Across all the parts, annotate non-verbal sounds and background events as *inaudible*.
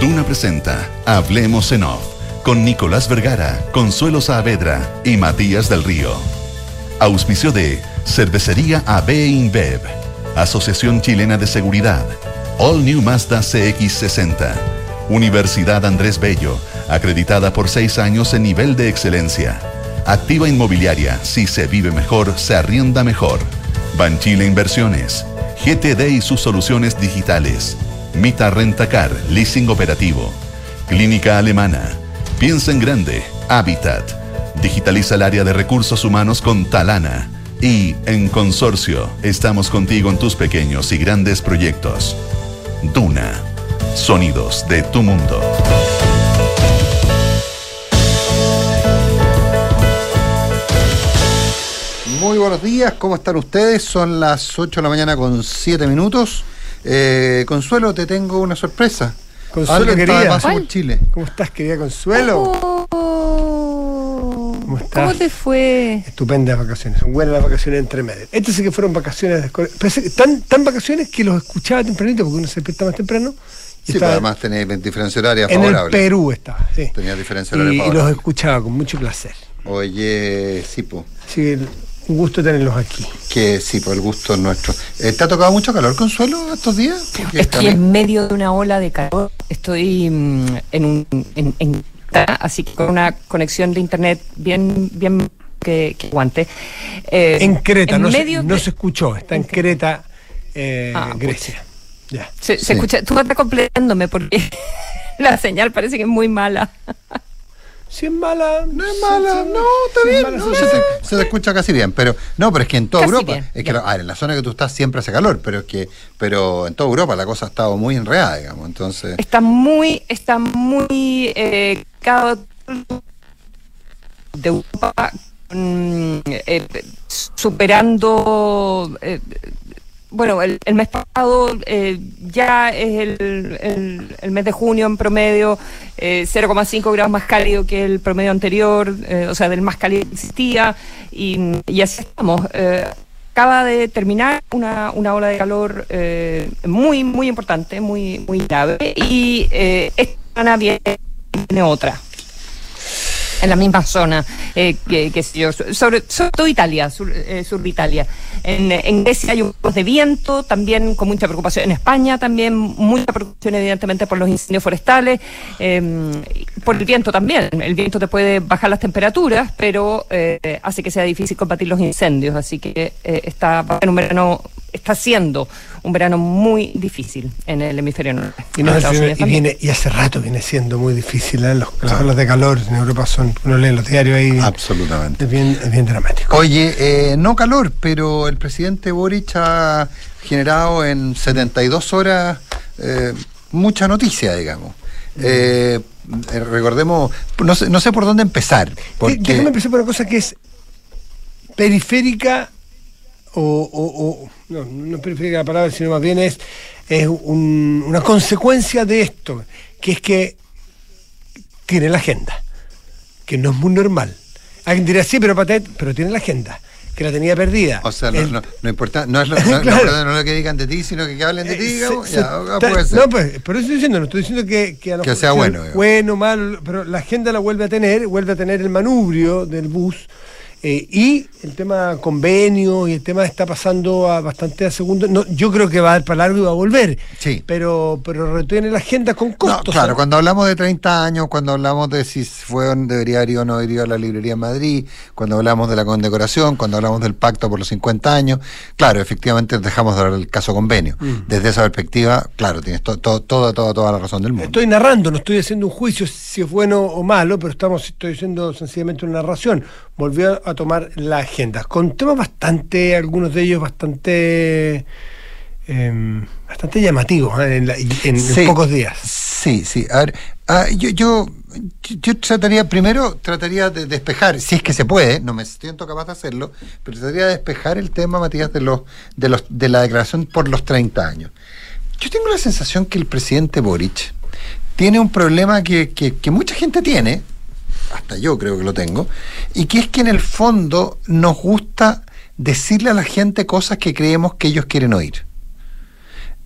Duna presenta Hablemos en Off con Nicolás Vergara, Consuelo Saavedra y Matías del Río. Auspicio de Cervecería AB InBev, Asociación Chilena de Seguridad, All New Mazda CX60, Universidad Andrés Bello, acreditada por seis años en nivel de excelencia. Activa Inmobiliaria, si se vive mejor, se arrienda mejor. Banchile Inversiones, GTD y sus soluciones digitales. Mita Rentacar, leasing operativo. Clínica Alemana. Piensa en grande, Habitat. Digitaliza el área de recursos humanos con Talana. Y en Consorcio, estamos contigo en tus pequeños y grandes proyectos. Duna. Sonidos de tu mundo. Muy buenos días, ¿cómo están ustedes? Son las 8 de la mañana con 7 minutos. Eh, Consuelo, te tengo una sorpresa. Consuelo, querida. paso por Chile. ¿Cómo estás, querida Consuelo? Oh, ¿Cómo estás? ¿Cómo te fue? Estupendas vacaciones, son buenas las vacaciones entre medio. Estas sí que fueron vacaciones, de tan, tan vacaciones que los escuchaba tempranito, porque uno se despierta más temprano. y Sí, estaba pero además tenés diferencia horaria en el favorable. Perú estaba, sí. Tenía diferencia Y, horaria y los favorable. escuchaba con mucho placer. Oye, sí, po, Así que un gusto tenerlos aquí. que sí, por el gusto es nuestro. Eh, ¿Te ha tocado mucho calor, Consuelo, estos días? Porque Estoy en medio de una ola de calor. Estoy mm, en un en, en- así que con una conexión de internet bien bien que, que aguante. Eh, En Creta, en no, se, medio no de- se escuchó, está en en Creta. Eh, Ah, Grecia. Ya. se, se Sí. escucha. Tú estás completándome porque *laughs* la señal parece que es muy mala. Si es mala. No es mala, no, está si es bien. mala, no, sí, se, te, se te escucha casi bien, pero no, pero es que en toda Casi Europa, bien, es que ya. a ver, en la zona que tú estás siempre hace calor, pero es que, pero en toda Europa la cosa ha estado muy enredada, digamos, entonces. Está muy está muy eh, de Europa mm, eh, superando eh, bueno el, mes pasado eh, ya es el, el- mes de junio en promedio eh, 0,5 grados más cálido que el promedio anterior eh, o sea del más cálido que existía y, y así estamos. Eh, acaba de terminar una, una ola de calor eh, muy muy importante muy muy grave y esta semana viene, viene otra en la misma zona eh, que, que yo, sobre, sobre todo Italia, sur, eh, sur de Italia. En, en Grecia hay un poco de viento, también con mucha preocupación. En España también mucha preocupación, evidentemente, por los incendios forestales, eh, por el viento también. El viento te puede bajar las temperaturas, pero eh, hace que sea difícil combatir los incendios. Así que eh, está ser un verano, está siendo un verano muy difícil en el hemisferio norte. Y, no viene, y hace rato viene siendo muy difícil, ¿eh? los, las olas de calor en Europa son, uno lee los diarios ahí, Absolutamente. es bien, es bien dramático. Oye, eh, no calor, pero el presidente Boric ha generado en 72 horas eh, mucha noticia, digamos. Eh, eh, recordemos, no sé, no sé por dónde empezar. Porque, Déjame empezar por una cosa que es periférica o, o- o- no, no periférica la palabra, sino más bien es, es un- una consecuencia de esto, que es que tiene la agenda, que no es muy normal. Alguien dirá, sí, pero Patet, pero tiene la agenda, que la tenía perdida. o sea, no, El- no, no importa, no es lo, no, *laughs* no, Claro. no lo que digan de ti, sino que, que hablen de ti, Eh, digamos. se- ya, se- ah, ta- puede ser. No, pues, por eso estoy diciendo, no estoy diciendo que, que, a lo Que sea bueno, bueno, malo, pero la agenda la vuelve a tener, vuelve a tener el manubrio del bus. Eh, y el tema convenio y el tema está pasando a bastante a segundo. No, yo creo que va a dar para largo y va a volver. Sí. Pero, pero retiene la agenda con No, costos. claro, ¿eh? cuando hablamos de 30 años, cuando hablamos de si fue debería haber o no debería a la librería en Madrid, cuando hablamos de la condecoración, cuando hablamos del pacto por los 50 años, claro, efectivamente dejamos de hablar del caso convenio. Mm. Desde esa perspectiva, claro, tienes to- to- toda, toda, toda la razón del mundo. Estoy narrando, no estoy haciendo un juicio si es bueno o malo, pero estamos, estoy haciendo sencillamente una narración. Volvió a tomar la agenda, con temas bastante, algunos de ellos bastante, em, bastante llamativos ¿eh? en, la- en- pocos días. Sí, sí. A ver, ah, yo, yo, yo trataría, primero, trataría de despejar, si es que se puede, no me siento capaz de hacerlo, pero trataría de despejar el tema, Matías, de los, de los, de la declaración por los 30 años. Yo tengo la sensación que el presidente Boric tiene un problema que, que, que mucha gente tiene, hasta yo creo que lo tengo, y que es que en el fondo nos gusta decirle a la gente cosas que creemos que ellos quieren oír.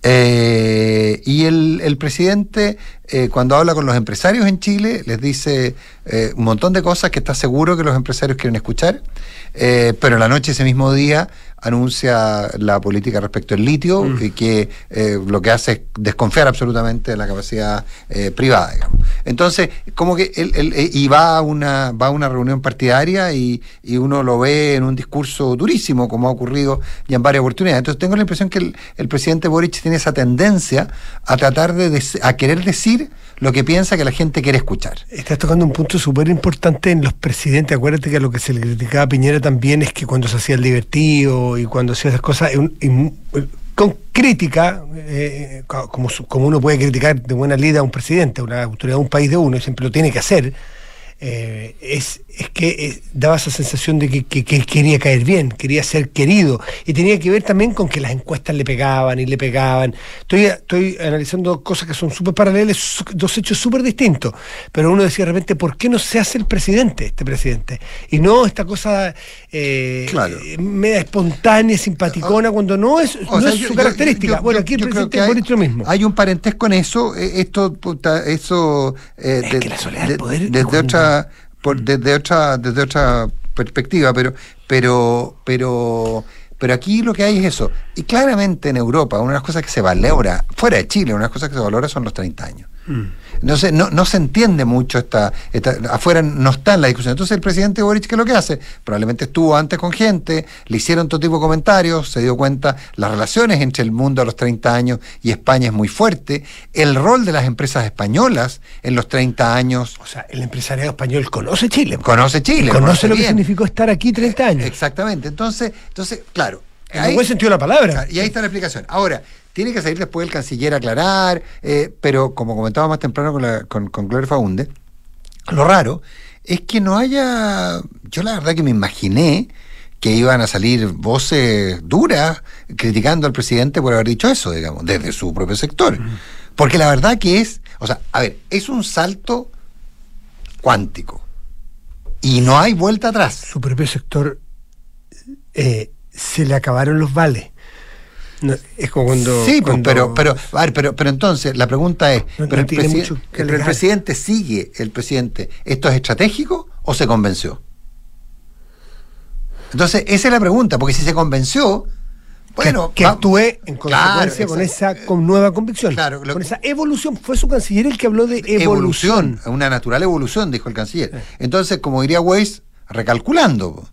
Eh, y el, el presidente, eh, cuando habla con los empresarios en Chile, les dice eh, un montón de cosas que está seguro que los empresarios quieren escuchar, pero en la noche ese mismo día anuncia la política respecto al litio Mm. y que eh, lo que hace es desconfiar absolutamente de la capacidad eh, privada, digamos. Entonces, como que él, él- eh, y va a una va a una reunión partidaria y, y uno lo ve en un discurso durísimo, como ha ocurrido ya en varias oportunidades. Entonces, tengo la impresión que el, el presidente Boric tiene esa tendencia a tratar de a querer decir lo que piensa que la gente quiere escuchar. Estás tocando un punto súper importante en los presidentes. Acuérdate que lo que se le criticaba a Piñera también es que cuando se hacía el divertido y cuando hacía esas cosas, con crítica, eh, co- como, como uno puede criticar de buena lida a un presidente, a una autoridad de un país de uno, y siempre lo tiene que hacer, eh, es, es que eh, daba esa sensación de que, que- quería caer bien, quería ser querido, y tenía que ver también con que las encuestas le pegaban y le pegaban. Estoy, estoy analizando cosas que son súper paralelas, dos hechos súper distintos, pero uno decía de repente, ¿por qué no se hace el presidente, este presidente? Y no esta cosa eh, Claro. eh, media espontánea, simpaticona, cuando no es, no sea, es yo- su yo- característica. yo- bueno, aquí el presidente hay- Boric lo mismo. Hay un parentesco en eso. eh, Esto, puta, eso. eh, Es que la soledad del poder desde otra, por- desde otra, desde otra perspectiva, pero, pero, pero, pero aquí lo que hay es eso. Y claramente en Europa, una de las cosas que se valora, fuera de Chile, una de las cosas que se valora son los 30 años. Entonces, no, no se entiende mucho esta, esta- Afuera no está en la discusión. Entonces, el presidente Boric, ¿qué es lo que hace? Probablemente estuvo antes con gente, le hicieron todo tipo de comentarios, se dio cuenta las relaciones entre el mundo a los 30 años y España es muy fuerte. El rol de las empresas españolas en los 30 años O sea, el empresariado español conoce Chile. conoce Chile. conoce lo que significó estar aquí 30 años. Exactamente. Entonces, entonces claro. En el buen sentido de la palabra. Y ahí está la explicación. Ahora, tiene que salir después el canciller a aclarar, eh, pero como comentaba más temprano con, la, con, con Gloria Faunde, lo raro es que no haya. Yo la verdad que me imaginé que iban a salir voces duras criticando al presidente por haber dicho eso, digamos, desde su propio sector. Porque la verdad que es. O sea, a ver, es un salto cuántico. Y no hay vuelta atrás. Su propio sector eh, se le acabaron los vales. No, es como cuando. Sí, pues, cuando- pero, pero, a ver, pero, pero entonces la pregunta es, No- ¿pero, no el, presiden- pero presidente sigue, el presidente, ¿esto es estratégico o se convenció? Entonces, esa es la pregunta, porque si se convenció, bueno, que, que actúe en Claro, consecuencia con exacto. esa con nueva convicción. Claro, lo- con esa evolución. Fue su canciller el que habló de evolución. una natural evolución, dijo el canciller. Entonces, como diría Weiss, recalculando.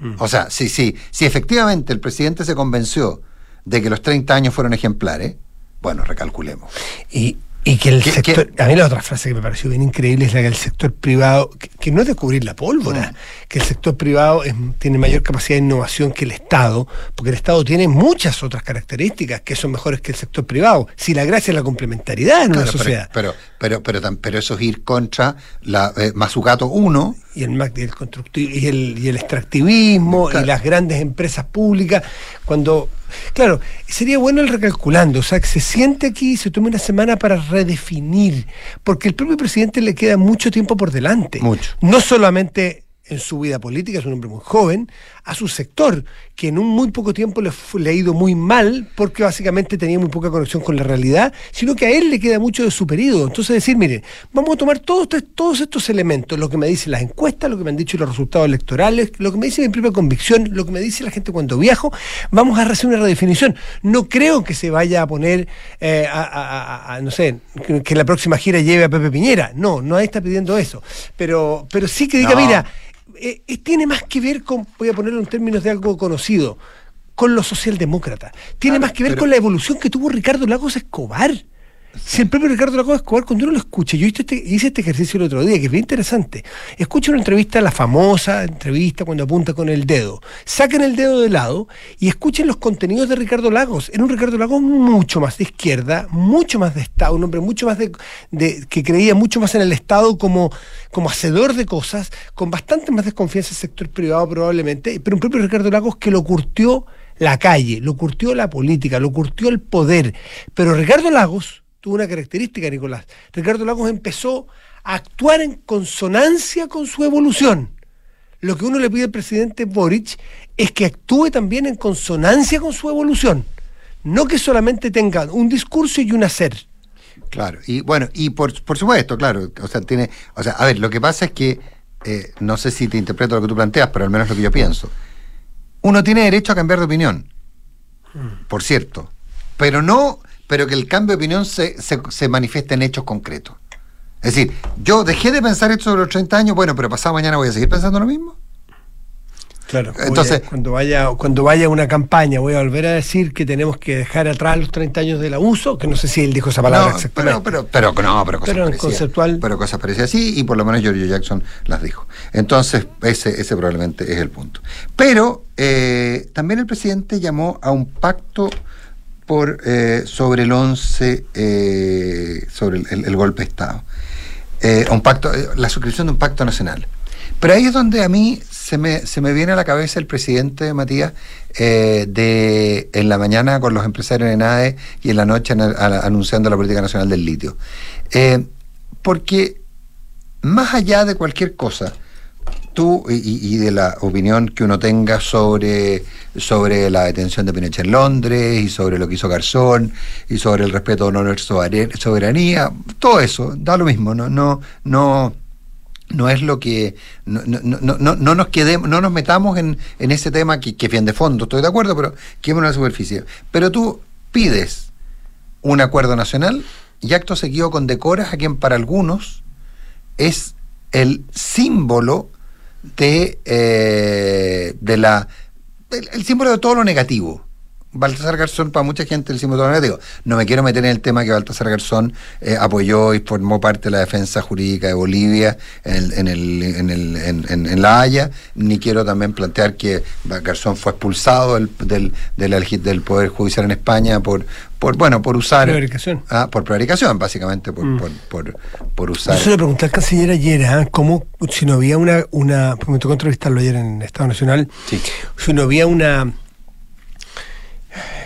Mm. O sea, si, si, si efectivamente el presidente se convenció de que los 30 años fueron ejemplares, bueno, recalculemos. Y, y que el ¿Qué- sector. qué? A mí la otra frase que me pareció bien increíble es la que el sector privado. Que, que no es descubrir la pólvora. Que el sector privado es- tiene mayor capacidad de innovación que el Estado. Porque el Estado tiene muchas otras características que son mejores que el sector privado. Si la gracia es la complementariedad en una Claro, sociedad. pero, pero, pero, pero eso es ir contra la eh, Mazzucato 1. Y el, mac- y el, y el, y el extractivismo Claro. y las grandes empresas públicas, cuando, claro, sería bueno el recalculando, o sea, que se siente aquí y se tome una semana para redefinir, porque el propio presidente le queda mucho tiempo por delante. Mucho. No solamente en su vida política, es un hombre muy joven, a su sector, que en un muy poco tiempo le, le ha ido muy mal, porque básicamente tenía muy poca conexión con la realidad, sino que a él le queda mucho de su periodo. Entonces decir, miren, vamos a tomar todos, estos- todos estos elementos, lo que me dicen las encuestas, lo que me han dicho los resultados electorales, lo que me dice mi propia convicción, lo que me dice la gente cuando viajo, vamos a hacer una redefinición. No creo que se vaya a poner, eh, a, a- a- a- no sé, que, que la próxima gira lleve a Pepe Piñera. No, no está pidiendo eso. Pero, pero sí que diga, No. mira, eh, eh, tiene más que ver con, voy a ponerlo en términos de algo conocido, con lo socialdemócrata. Tiene más que ver pero- con la evolución que tuvo Ricardo Lagos Escobar. Si el propio Ricardo Lagos Escobar, cuando uno lo escucha, yo hice este, hice este ejercicio el otro día, que es bien interesante. Escucha una entrevista, la famosa entrevista cuando apunta con el dedo. Saquen el dedo de lado y escuchen los contenidos de Ricardo Lagos. Era un Ricardo Lagos mucho más de izquierda, mucho más de Estado, un hombre mucho más de, de- que creía mucho más en el Estado como, como hacedor de cosas, con bastante más desconfianza del sector privado probablemente, pero un propio Ricardo Lagos que lo curtió la calle, lo curtió la política, lo curtió el poder. Pero Ricardo Lagos tuvo una característica, Nicolás. Ricardo Lagos empezó a actuar en consonancia con su evolución. Lo que uno le pide al presidente Boric es que actúe también en consonancia con su evolución. no que solamente tengan un discurso y un hacer. Claro, y bueno, y por, por supuesto, claro, o sea, tiene, o sea, a ver, lo que pasa es que, eh, no sé si te interpreto lo que tú planteas, pero al menos lo que yo pienso. Uno tiene derecho a cambiar de opinión, por cierto, pero no, pero que el cambio de opinión se, se, se manifieste en hechos concretos. Es decir, yo dejé de pensar esto sobre los 30 años, bueno, pero pasado mañana voy a seguir pensando lo mismo. Claro, Entonces- a- cuando vaya cuando vaya una campaña voy a volver a decir que tenemos que dejar atrás los 30 años del abuso, que no sé si él dijo esa palabra No, exactamente. pero, pero, pero, no, pero cosas Pero parecidas. conceptual- Pero cosas parecidas sí, y por lo menos Giorgio Jackson las dijo. Entonces, ese, ese probablemente es el punto. Pero eh, también el presidente llamó a un pacto por eh, sobre el 11, eh, sobre el, golpe de Estado. Eh, un pacto, la suscripción de un pacto nacional. Pero ahí es donde a mí se me, se me viene a la cabeza el presidente Matías de en la mañana con los empresarios en AE y en la noche anunciando la política nacional del litio. Porque más allá de cualquier cosa, tú y, y- de la opinión que uno tenga sobre, sobre la detención de Pinochet en Londres y sobre lo que hizo Garzón y sobre el respeto a nuestra soberanía, todo eso, da lo mismo, no, no, no, no es lo que no, no, no, no, no nos quedemos, no nos metamos en, en ese tema que, que bien de fondo, estoy de acuerdo, pero quedémonos en la superficie. Pero tú pides un acuerdo nacional y acto seguido condecoras a quien para algunos es el símbolo de, eh, de la el, el símbolo de todo lo negativo. Baltasar Garzón, para mucha gente, el símbolo de todo lo negativo. No me quiero meter en el tema que Baltasar Garzón eh, apoyó y formó parte de la defensa jurídica de Bolivia en, el, en, el, en, el, en, en- en La Haya, ni quiero también plantear que Garzón fue expulsado del, del, del, Poder Judicial en España por, por bueno, por usar... Prevaricación. Ah, por prevaricación, básicamente, por, Mm. por, por, por usar... Yo se le pregunté al canciller ayer, ¿ah? ¿cómo, si no había una, una, me tocó entrevistarlo ayer en Estado Nacional, Sí. si no había una,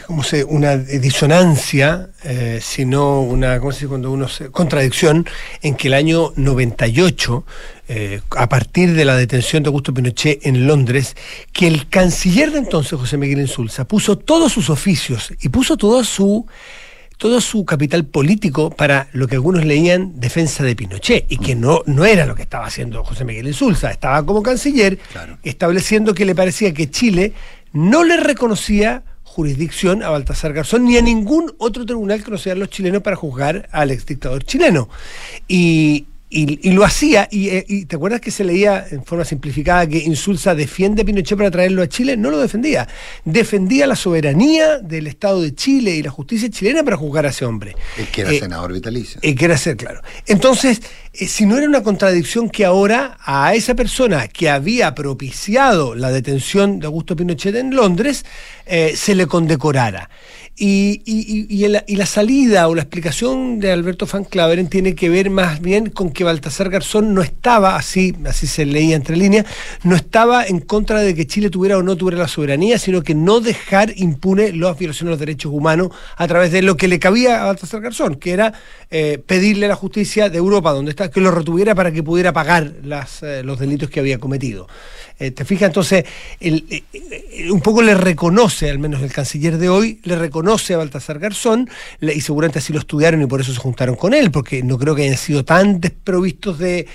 ¿cómo se, una disonancia, eh, sino una, ¿cómo se dice cuando uno se, contradicción, en que el año 98, eh, a partir de la detención de Augusto Pinochet en Londres, que el canciller de entonces, José Miguel Insulza, puso todos sus oficios y puso todo su todo su capital político para lo que algunos leían defensa de Pinochet y que no, no era lo que estaba haciendo José Miguel Insulza, estaba como canciller Claro. estableciendo que le parecía que Chile no le reconocía jurisdicción a Baltasar Garzón ni a ningún otro tribunal que conocieran los chilenos para juzgar al exdictador chileno. Y, y- y lo hacía, y, eh, y te acuerdas que se leía en forma simplificada que Insulza defiende a Pinochet para traerlo a Chile, no lo defendía, defendía la soberanía del Estado de Chile y la justicia chilena para juzgar a ese hombre. El que era Eh, senador vitalicio. eh, quiere ser claro. Entonces, eh, si no era una contradicción que ahora a esa persona que había propiciado la detención de Augusto Pinochet en Londres, eh, se le condecorara. Y, y- y- y la salida o la explicación de Alberto Van Claveren tiene que ver más bien con que Baltasar Garzón no estaba, así, así se leía entre líneas, no estaba en contra de que Chile tuviera o no tuviera la soberanía, sino que no dejar impune las violaciones de los derechos humanos a través de lo que le cabía a Baltasar Garzón, que era eh, pedirle a la justicia de Europa, donde está, que lo retuviera para que pudiera pagar eh, los delitos que había cometido. Eh, ¿Te fijas? Entonces, un poco le reconoce, al menos el canciller de hoy, le reconoce a Baltasar Garzón, y seguramente así lo estudiaron y por eso se juntaron con él, porque no creo que hayan sido tan desprovistos de,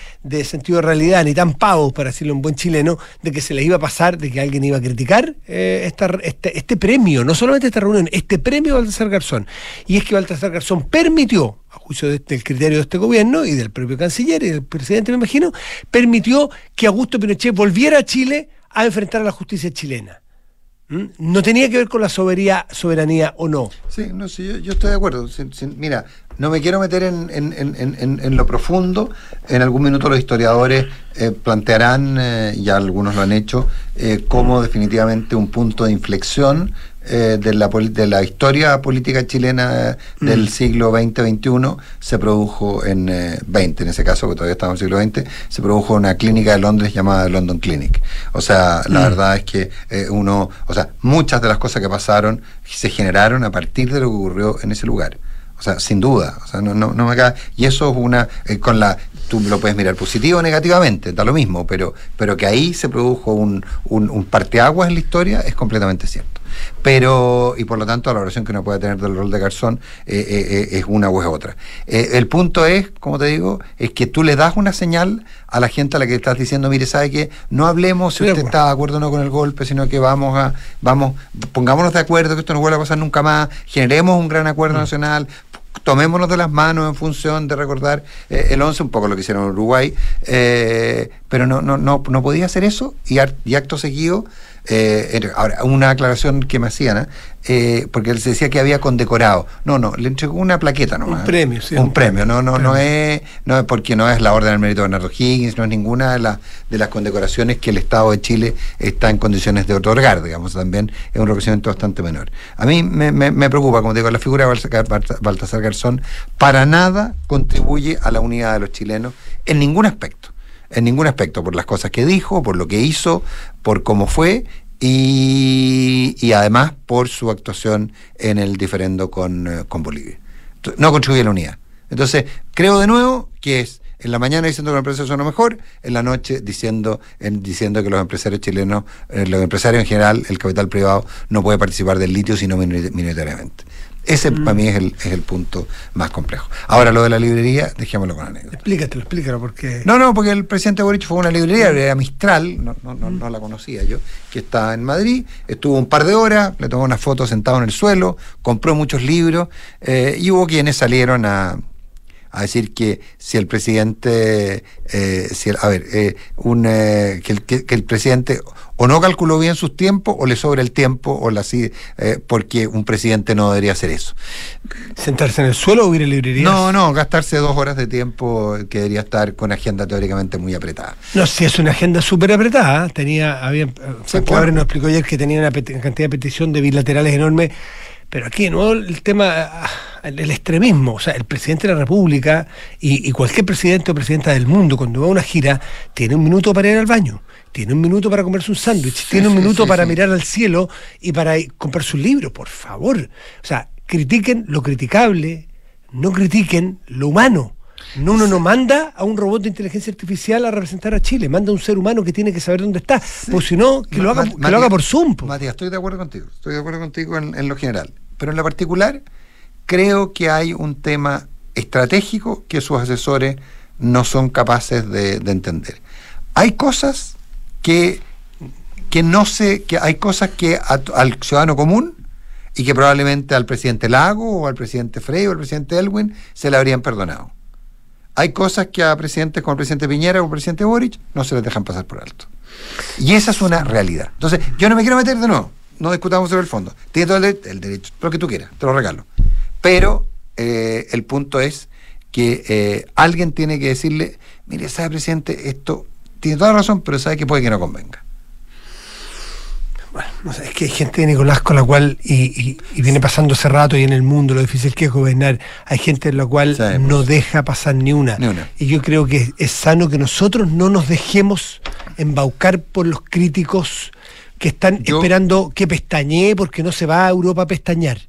sentido de realidad, ni tan pavos, para decirlo en buen chileno, de que se les iba a pasar, de que alguien iba a criticar este, este premio, no solamente esta reunión, este premio a Baltasar Garzón. Y es que Baltasar Garzón permitió, a juicio de- del criterio de este gobierno y del propio canciller y del presidente, me imagino, permitió que Augusto Pinochet volviera a Chile a enfrentar a la justicia chilena. ¿Mm? No tenía que ver con la soberanía, soberanía o no. Sí, no, sí, yo, estoy de acuerdo. Mira, no me quiero meter en lo profundo. En algún minuto los historiadores eh, plantearán, eh, ya algunos lo han hecho, eh, como definitivamente un punto de inflexión eh, de, la, de la historia política chilena del siglo XX-XXI se produjo en eh, 20, en ese caso, que todavía estamos en el siglo XX, se produjo una clínica de Londres llamada London Clinic. O sea, la verdad es que eh, uno, o sea, muchas de las cosas que pasaron se generaron a partir de lo que ocurrió en ese lugar. O sea, sin duda. O sea, no, no, no me cabe. Y eso es una. eh, con la Tú lo puedes mirar positivo o negativamente, da lo mismo, pero, pero que ahí se produjo un, un, un parteaguas en la historia es completamente cierto. Pero, y por lo tanto, la valoración que uno puede tener del rol de garzón eh, eh, eh, es una u es otra. El punto es, como te digo, es que tú le das una señal a la gente a la que estás diciendo, mire, sabe que no hablemos si usted está de acuerdo o no con el golpe, sino que vamos a, vamos, pongámonos de acuerdo que esto no vuelva a pasar nunca más, generemos un gran acuerdo nacional, tomémonos de las manos en función de recordar eh, el 11, un poco lo que hicieron en Uruguay, eh, pero no, no, no, no podía hacer eso y, y acto seguido, eh, ahora, una aclaración que me hacían, ¿eh? Eh, porque él se decía que había condecorado. No, no, le entregó una plaqueta nomás. Un premio, sí, Un, un premio, no, no, no es, no es porque no es la Orden del Mérito de Bernardo Higgins, no es ninguna de, las de las condecoraciones que el Estado de Chile está en condiciones de otorgar, digamos, también es un reconocimiento bastante menor. A mí me, me- me preocupa, como te digo, la figura de Baltasar, Balta- Baltasar Garzón para nada contribuye a la unidad de los chilenos en ningún aspecto, en ningún aspecto, por las cosas que dijo, por lo que hizo, por cómo fue y, además por su actuación en el diferendo con, eh, con Bolivia. No contribuye a la unidad. Entonces, creo de nuevo que es en la mañana diciendo que los empresarios son lo mejor, en la noche diciendo, en, diciendo que los empresarios chilenos, eh, los empresarios en general, el capital privado, no puede participar del litio sino minori- minoritariamente. Ese para mí es el, es el punto más complejo. Ahora, lo de la librería, dejémoslo con anécdota. Explícatelo, explícalo, porque. No, no, porque el presidente Boric fue a una librería, era Mistral, no, no, no, no la conocía yo, que está en Madrid, estuvo un par de horas, le tomó una foto sentado en el suelo, compró muchos libros, eh, y hubo quienes salieron a, a decir que si el presidente, eh, si el- a ver, eh, un, eh, que, el, que- que el presidente o no calculó bien sus tiempos, o le sobra el tiempo, o la eh, porque un presidente no debería hacer eso. ¿Sentarse en el suelo o ir a librerías? No, no, gastarse dos horas de tiempo que debería estar con agenda teóricamente muy apretada. No, si es una agenda súper apretada. Tenía, había, Sí, claro. Nos explicó ayer que tenía una cantidad de petición de bilaterales enorme. Pero aquí, de nuevo, el tema, el, extremismo. O sea, el presidente de la República y, y cualquier presidente o presidenta del mundo, cuando va a una gira, tiene un minuto para ir al baño, tiene un minuto para comerse un sándwich, tiene un minuto sí, para mirar al cielo y para comprarse un libro, por favor. O sea, critiquen lo criticable, no critiquen lo humano. No, uno no manda a un robot de inteligencia artificial a representar a Chile, manda a un ser humano que tiene que saber dónde está. Pues si no, que, lo haga, Ma- que Matías, lo haga por Zoom. po. Matías, estoy de acuerdo contigo. Estoy de acuerdo contigo en, en lo general. Pero en lo particular, creo que hay un tema estratégico que sus asesores no son capaces de, de entender. Hay cosas que, que no sé, que hay cosas que a- al ciudadano común y que probablemente al presidente Lago o al presidente Frey o al presidente Elwin se le habrían perdonado. Hay cosas que a presidentes como el presidente Piñera o el presidente Boric no se les dejan pasar por alto. Y esa es una realidad. Entonces, yo no me quiero meter de nuevo. No discutamos sobre el fondo. Tiene todo el, el derecho, lo que tú quieras, te lo regalo. Pero eh, el punto es que eh, alguien tiene que decirle, mire, sabe, presidente, esto tiene toda la razón, pero sabe que puede que no convenga. Bueno, no sé, es que hay gente de Nicolás con la cual, y, y- y viene pasando hace rato y en el mundo lo difícil que es gobernar, hay gente en la cual Sí, pues. no deja pasar ni una. Ni una. Y yo creo que es, es sano que nosotros no nos dejemos embaucar por los críticos que están Yo- esperando que pestañee porque no se va a Europa a pestañear.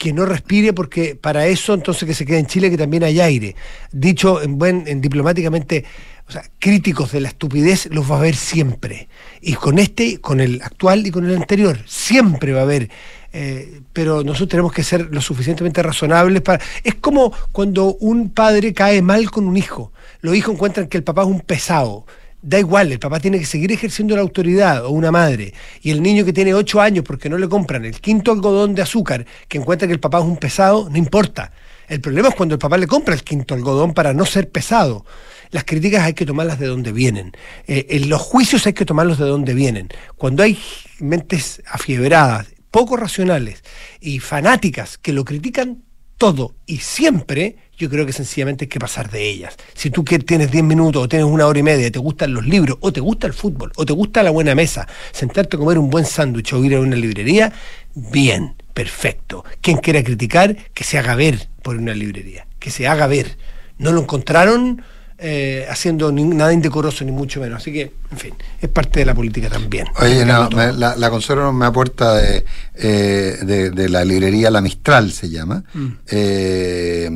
Que no respire porque para eso entonces que se quede en Chile que también hay aire. Dicho en buen, en diplomáticamente, o sea, críticos de la estupidez los va a haber siempre. Y con este, con el actual y con el anterior, siempre va a haber. Eh, pero nosotros tenemos que ser lo suficientemente razonables para. Es como cuando un padre cae mal con un hijo. Los hijos encuentran que el papá es un pesado. Da igual, el papá tiene que seguir ejerciendo la autoridad o una madre. Y el niño que tiene 8 años porque no le compran el quinto algodón de azúcar, que encuentra que el papá es un pesado, no importa. El problema es cuando el papá le compra el quinto algodón para no ser pesado. Las críticas hay que tomarlas de donde vienen. Eh, en los juicios hay que tomarlos de donde vienen. Cuando hay mentes afiebradas, poco racionales y fanáticas que lo critican todo y siempre, yo creo que sencillamente hay que pasar de ellas. Si tú que tienes 10 minutos o tienes una hora y media, y te gustan los libros, o te gusta el fútbol, o te gusta la buena mesa, sentarte a comer un buen sándwich o ir a una librería, bien, perfecto. Quien quiera criticar, que se haga ver por una librería, que se haga ver. No lo encontraron eh, haciendo ni- nada indecoroso, ni mucho menos. Así que, en fin, es parte de la política también. Oye, no, Todo. me- la, la Consuelo me aporta de, eh, de, de la librería La Mistral, se llama. Mm. Eh,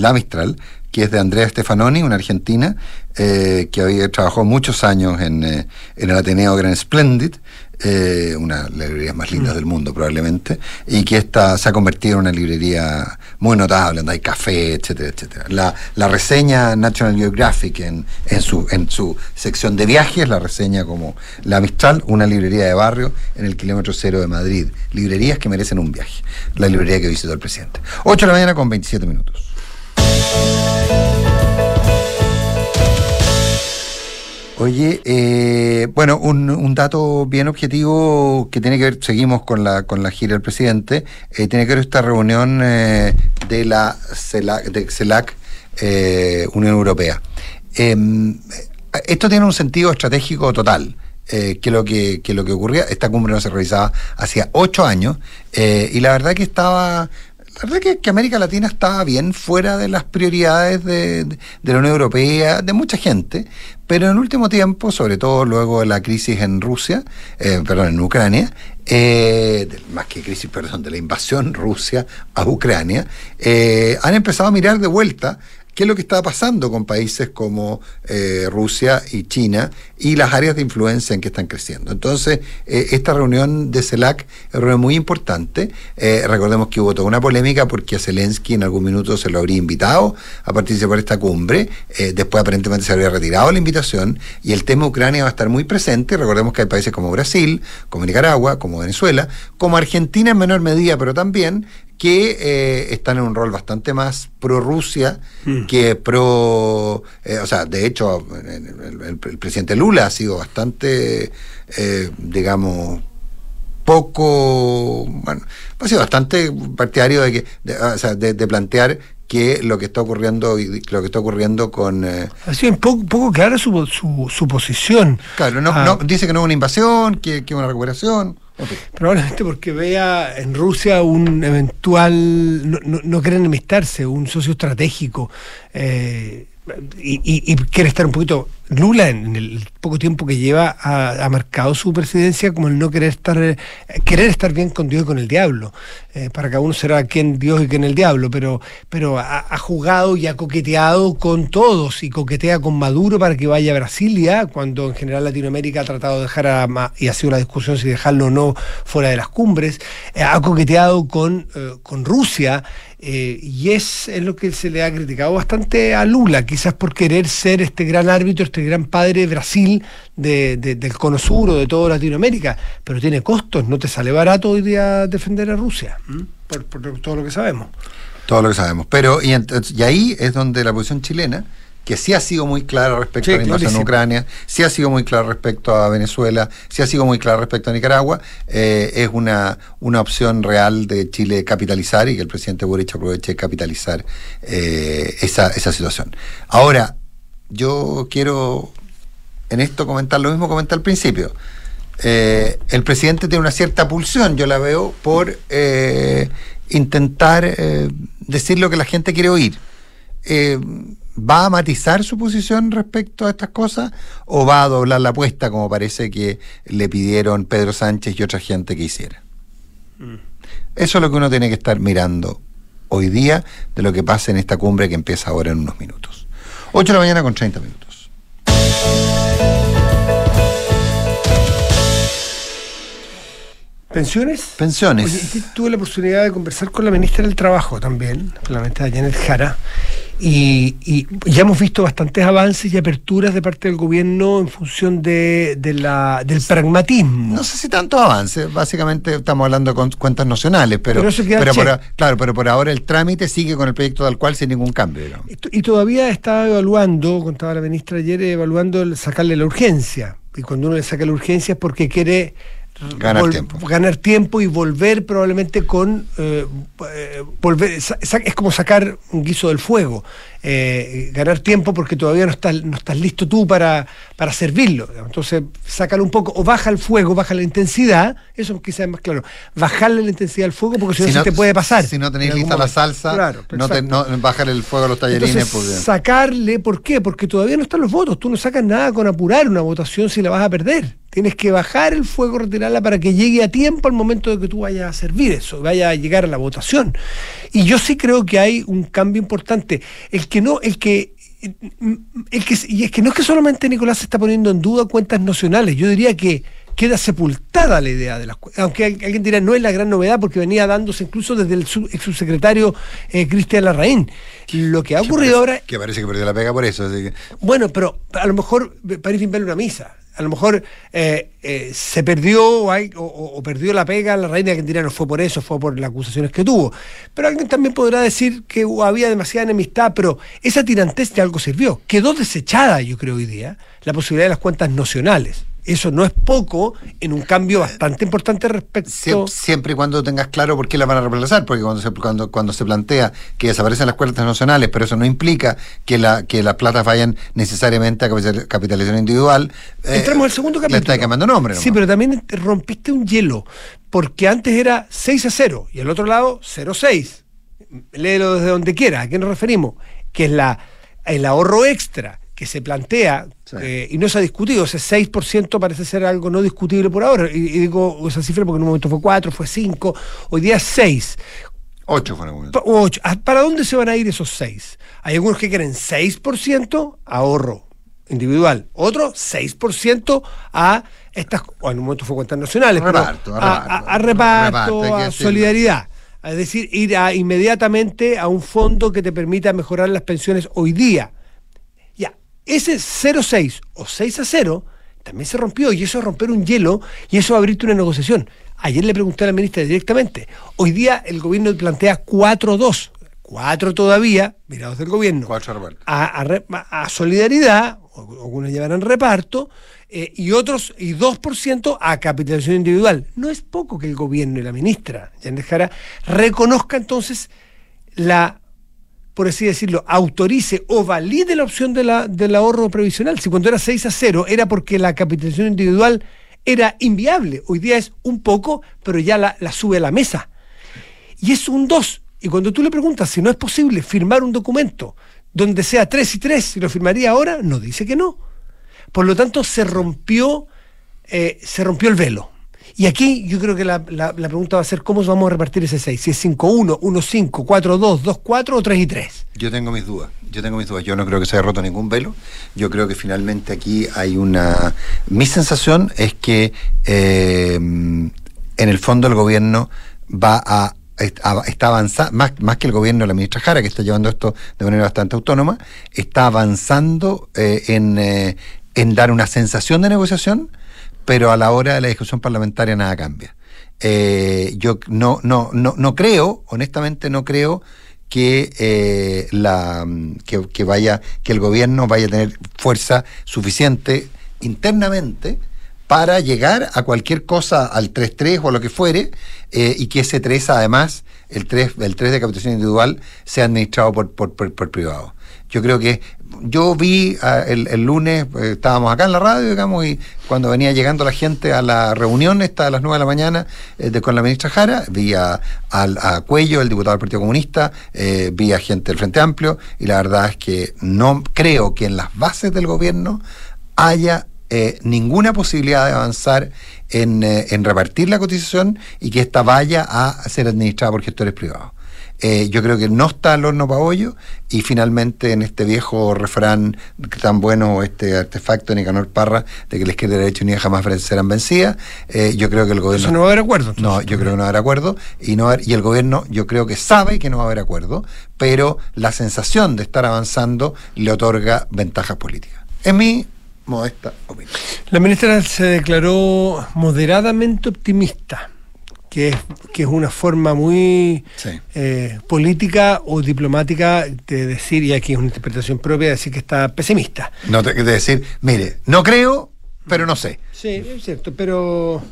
la Mistral, que es de Andrea Stefanoni, una argentina, eh, que había trabajado muchos años en, eh, en el Ateneo Grand Splendid, eh, una de las librerías más lindas del mundo probablemente, y que esta se ha convertido en una librería muy notable, donde hay café, etcétera, etcétera. La, la reseña National Geographic en, en, su, en su sección de viajes la reseña como La Mistral, una librería de barrio en el kilómetro cero de Madrid. Librerías que merecen un viaje. La librería que visitó el presidente. 8 de la mañana con 27 minutos. Oye, eh, bueno, un, dato bien objetivo que tiene que ver, seguimos con la, con la gira del presidente, eh, tiene que ver esta reunión eh, de la CELAC, de CELAC Unión Europea. Em, esto tiene un sentido estratégico total. Que lo que, que, lo que ocurría, esta cumbre no se realizaba hacía ocho años, y la verdad que estaba, la verdad que, que, América Latina estaba bien fuera de las prioridades de, la Unión Europea, de mucha gente, pero en el último tiempo, sobre todo luego de la crisis en Rusia, eh, perdón, en Ucrania, eh, más que crisis, perdón, de la invasión Rusia a Ucrania, eh, han empezado a mirar de vuelta qué es lo que está pasando con países como eh, Rusia y China y las áreas de influencia en que están creciendo. Entonces, eh, esta reunión de CELAC es muy importante. Eh, recordemos que hubo toda una polémica porque a Zelensky en algún minuto se lo habría invitado a participar de esta cumbre. después, aparentemente, se habría retirado la invitación y el tema Ucrania va a estar muy presente. Recordemos que hay países como Brasil, como Nicaragua, como Venezuela, como Argentina en menor medida, pero también que eh, están en un rol bastante más pro Rusia mm. que pro, eh, o sea, de hecho el, el, el, presidente Lula ha sido bastante, eh, digamos, poco, bueno, ha sido bastante partidario de que, de, o sea, de, de plantear que lo que está ocurriendo lo que está ocurriendo con eh... ha sido un poco, poco clara su, su, su, posición claro no, ah. no, dice que no es una invasión que es una recuperación Okay. Probablemente porque vea en Rusia un eventual, no, no, no quiere enemistarse, un socio estratégico. Eh, y, y, quiere estar un poquito. Lula, en el poco tiempo que lleva, ha, marcado su presidencia como el no querer estar, eh, querer estar bien con Dios y con el diablo. Eh, para cada uno será quién Dios y quién el diablo, pero, pero ha, ha, jugado y ha coqueteado con todos y coquetea con Maduro para que vaya a Brasilia, cuando en general Latinoamérica ha tratado de dejar a, y ha sido la discusión si dejarlo o no fuera de las cumbres. Eh, ha coqueteado con, eh, con Rusia. Eh, y es, es, lo que se le ha criticado bastante a Lula, quizás por querer ser este gran árbitro, este gran padre de Brasil, de, de, del cono sur o de toda Latinoamérica, pero tiene costos, no te sale barato hoy día defender a Rusia, por, por, todo lo que sabemos. Todo lo que sabemos, pero y, y ahí es donde la posición chilena que sí ha sido muy clara respecto sí, a la invasión en Ucrania, sí ha sido muy clara respecto a Venezuela, sí ha sido muy clara respecto a Nicaragua, eh, es una, una opción real de Chile capitalizar y que el presidente Boric aproveche de capitalizar eh, esa, esa situación. Ahora, yo quiero en esto comentar lo mismo que comenté al principio. Eh, el presidente tiene una cierta pulsión, yo la veo, por intentar decir lo que la gente quiere oír. ¿Va a matizar su posición respecto a estas cosas o va a doblar la apuesta como parece que le pidieron Pedro Sánchez y otra gente que hiciera? Mm. Eso es lo que uno tiene que estar mirando hoy día de lo que pasa en esta cumbre que empieza ahora en unos minutos. 8 de la mañana con 30 minutos. ¿Pensiones? Pensiones. Oye, tuve la oportunidad de conversar con la ministra del Trabajo también, la ministra Janet Jara, y, y, ya hemos visto bastantes avances y aperturas de parte del gobierno en función de, de la, del pragmatismo. No sé si tantos avances, básicamente estamos hablando con cuentas nacionales, pero, pero, pero por, claro, pero por ahora el trámite sigue con el proyecto tal cual sin ningún cambio. Y, y todavía está evaluando, contaba la ministra ayer, evaluando el sacarle la urgencia. Y cuando uno le saca la urgencia es porque quiere ganar tiempo. ganar tiempo y volver probablemente con eh, volver es como sacar un guiso del fuego eh, ganar tiempo porque todavía no estás no estás listo tú para, para servirlo entonces sácalo un poco o baja el fuego baja la intensidad eso quizás es más claro bajarle la intensidad al fuego porque si, si no, se te puede pasar si no tenéis lista la salsa claro, no, te, no bajar el fuego a los tallerines entonces, porque... sacarle ¿por qué? porque todavía no están los votos tú no sacas nada con apurar una votación si la vas a perder Tienes que bajar el fuego, retirarla para que llegue a tiempo al momento de que tú vayas a servir eso, vaya a llegar a la votación. Y yo sí creo que hay un cambio importante. El que no, el que el que, y es que no es que solamente Nicolás se está poniendo en duda cuentas nacionales, yo diría que queda sepultada la idea de las aunque alguien dirá no es la gran novedad porque venía dándose incluso desde el ex subsecretario eh, Cristian Larraín. Lo que ha ocurrido ahora... Que parece que perdió la pega por eso. Bueno, pero a lo mejor parece ver una misa a lo mejor eh, eh, se perdió o, perdió la pega, la reina Argentina no fue por eso, fue por las acusaciones que tuvo. Pero alguien también podrá decir que había demasiada enemistad, pero esa tirantez de algo sirvió. Quedó desechada, yo creo, hoy día, la posibilidad de las cuentas nacionales. Eso no es poco en un cambio bastante importante respecto. Siempre, y cuando tengas claro por qué la van a reemplazar, porque cuando se, cuando, cuando se plantea que desaparecen las cuentas nacionales, pero eso no implica que, la, que las platas vayan necesariamente a capitalización individual. Eh, Entramos al segundo capítulo. Le está cambiando nombre. Sí, pero también rompiste un hielo, porque antes era 6 a 0 y al otro lado 0 a 6. Léelo desde donde quiera. ¿A qué nos referimos? Que es la, el ahorro extra que se plantea, eh, y no se ha discutido, ese 6% parece ser algo no discutible por ahora, y, digo esa cifra porque en un momento fue 4, fue 5, hoy día es 6. 8 fue en 8. Ah, ¿Para dónde se van a ir esos 6? Hay algunos que quieren 6% ahorro individual, otros 6% a estas, o en un momento fue cuentas nacionales, reparto, a, reparto, a, solidaridad. Es decir, ir inmediatamente a un fondo que te permita mejorar las pensiones hoy día ese 0-6 o 6 a 0 también se rompió y eso es romper un hielo y eso va a abrirte una negociación. Ayer le pregunté a la ministra directamente. Hoy día el gobierno plantea 4-2. 4 todavía, mirados del gobierno, a, a, solidaridad, algunos llevarán reparto, eh, y otros, y 2% a capitalización individual. No es poco que el gobierno y la ministra, Jan Jara, reconozca entonces la por así decirlo, autorice o valide la opción de la, del ahorro previsional. Si cuando era 6 a 0 era porque la capitalización individual era inviable. Hoy día es un poco, pero ya la, sube a la mesa. Y es un 2. Y cuando tú le preguntas si no es posible firmar un documento donde sea 3 y 3, si lo firmaría ahora, no dice que no. Por lo tanto, se rompió, eh, se rompió el velo. Y aquí yo creo que la, pregunta va a ser cómo vamos a repartir ese 6. Si es 5-1, 1-5, 4-2, 2-4 o 3 y 3. Yo tengo mis dudas. Yo tengo mis dudas. Yo no creo que se haya roto ningún velo. Yo creo que finalmente aquí hay una. Mi sensación es que eh, en el fondo el gobierno va a está avanzando, más, más que el gobierno de la ministra Jara, que está llevando esto de manera bastante autónoma, está avanzando eh, en, eh, en dar una sensación de negociación pero a la hora de la discusión parlamentaria nada cambia. Eh, yo no, no, no, no creo, honestamente no creo que, eh, la, que, vaya, que el gobierno vaya a tener fuerza suficiente internamente para llegar a cualquier cosa, al 3-3 o a lo que fuere, eh, y que ese 3 además, el 3, el 3 de captación individual, sea administrado por, por, por privado. Yo creo que yo vi ah, el, lunes, eh, estábamos acá en la radio, digamos, y cuando venía llegando la gente a la reunión, esta a las 9 de la mañana, eh, de, con la ministra Jara, vi a, Cuello, el diputado del Partido Comunista, eh, vi a gente del Frente Amplio, y la verdad es que no creo que en las bases del gobierno haya ninguna posibilidad de avanzar en, en repartir la cotización y que ésta vaya a ser administrada por gestores privados. Eh, yo creo que no está el horno para hoyo y finalmente en este viejo refrán tan bueno, este artefacto de Nicanor Parra, de que la izquierda y la derecha unida jamás serán vencidas, eh, yo creo que el gobierno... Eso no va a haber acuerdo. No, yo creo que no va a haber acuerdo y, no y el gobierno yo creo que sabe que no va a haber acuerdo, pero la sensación de estar avanzando le otorga ventajas políticas. En mi modesta opinión. La ministra se declaró moderadamente optimista que es, que es una forma muy eh, política o diplomática de decir, y aquí es una interpretación propia, de decir que está pesimista. No, de decir, mire, no creo, pero no sé. Sí, es cierto, pero,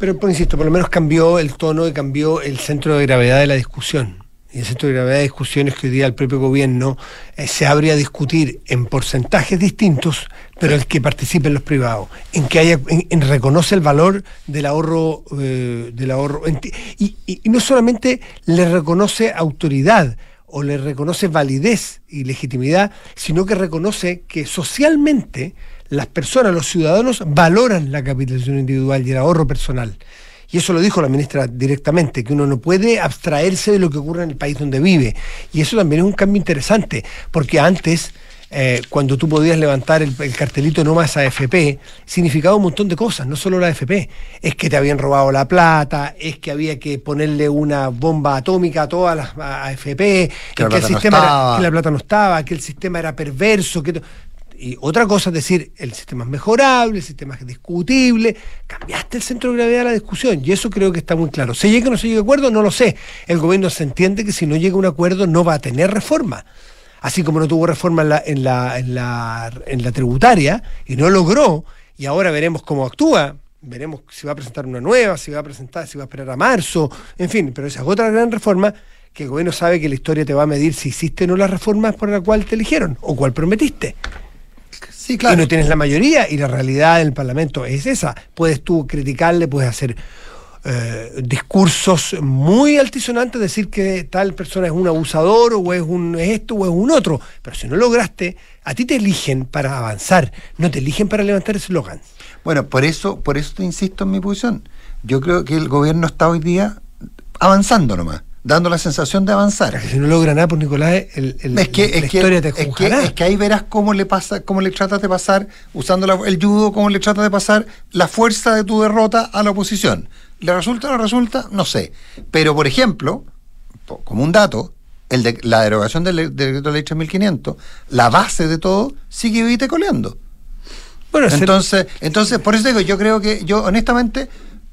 pero por insisto, por lo menos cambió el tono y cambió el centro de gravedad de la discusión y el centro de gravedad de discusiones que hoy día el propio gobierno eh, se abre a discutir en porcentajes distintos, pero el que participen los privados, en que haya, en, reconoce el valor del ahorro, eh, del ahorro, y, y, no solamente le reconoce autoridad o le reconoce validez y legitimidad, sino que reconoce que socialmente las personas, los ciudadanos, valoran la capitalización individual y el ahorro personal y eso lo dijo la ministra directamente, que uno no puede abstraerse de lo que ocurre en el país donde vive. Y eso también es un cambio interesante, porque antes eh, cuando tú podías levantar el, cartelito no más AFP, significaba un montón de cosas, no solo la AFP. Es que te habían robado la plata, es que había que ponerle una bomba atómica a todas las AFP, que, el sistema que la plata no estaba, que el sistema era perverso, que y otra cosa es decir, el sistema es mejorable, el sistema es discutible, cambiaste el centro de gravedad de la discusión y eso creo que está muy claro. ¿Se llega o no se llega a acuerdo? No lo sé. El gobierno se entiende que si no llega a un acuerdo no va a tener reforma. Así como no tuvo reforma en la, en la, en la, tributaria y no logró, y ahora veremos cómo actúa, veremos si va a presentar una nueva, si va a presentar, si va a esperar a marzo, en fin, pero esa es otra gran reforma que el gobierno sabe que la historia te va a medir si hiciste o no las reformas por la cual te eligieron o cual prometiste. Y no tienes la mayoría y la realidad del Parlamento es esa. Puedes tú criticarle, puedes hacer eh, discursos muy altisonantes, decir que tal persona es un abusador o es un esto o es un otro. Pero si no lograste, a ti te eligen para avanzar, no te eligen para levantar eslogans. Bueno, por eso, por eso te insisto en mi posición. Yo creo que el gobierno está hoy día avanzando nomás dando la sensación de avanzar. si no logra nada, pues Nicolás, el, es que, la historia te es que, es que ahí verás cómo le pasa, cómo le tratas de pasar, usando el judo, cómo le tratas de pasar la fuerza de tu derrota a la oposición. ¿Le resulta o no resulta? No sé. Pero, por ejemplo, como un dato, el de, la derogación del, decreto de ley 3500, la base de todo, sigue vivite coleando. Bueno, entonces, entonces, por eso digo, yo creo que, yo honestamente,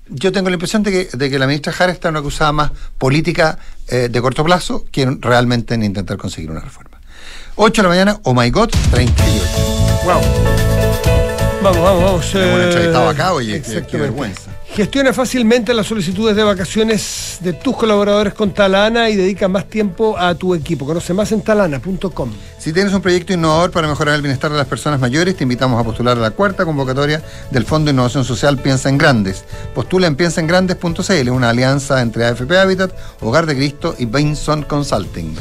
yo tengo la impresión de que, de que la ministra Jara está en una acusada más política eh, de corto plazo que realmente en intentar conseguir una reforma. 8 de la mañana, oh my god, 38. Wow. Vamos, vamos, vamos. Eh, acá, oye, qué vergüenza. Gestiona fácilmente las solicitudes de vacaciones de tus colaboradores con Talana y dedica más tiempo a tu equipo. Conoce más en talana.com. Si tienes un proyecto innovador para mejorar el bienestar de las personas mayores, te invitamos a postular a la cuarta convocatoria del Fondo de Innovación Social Piensa en Grandes. Postula en piensaengrandes.cl, una alianza entre AFP Habitat, Hogar de Cristo y Bainson Consulting.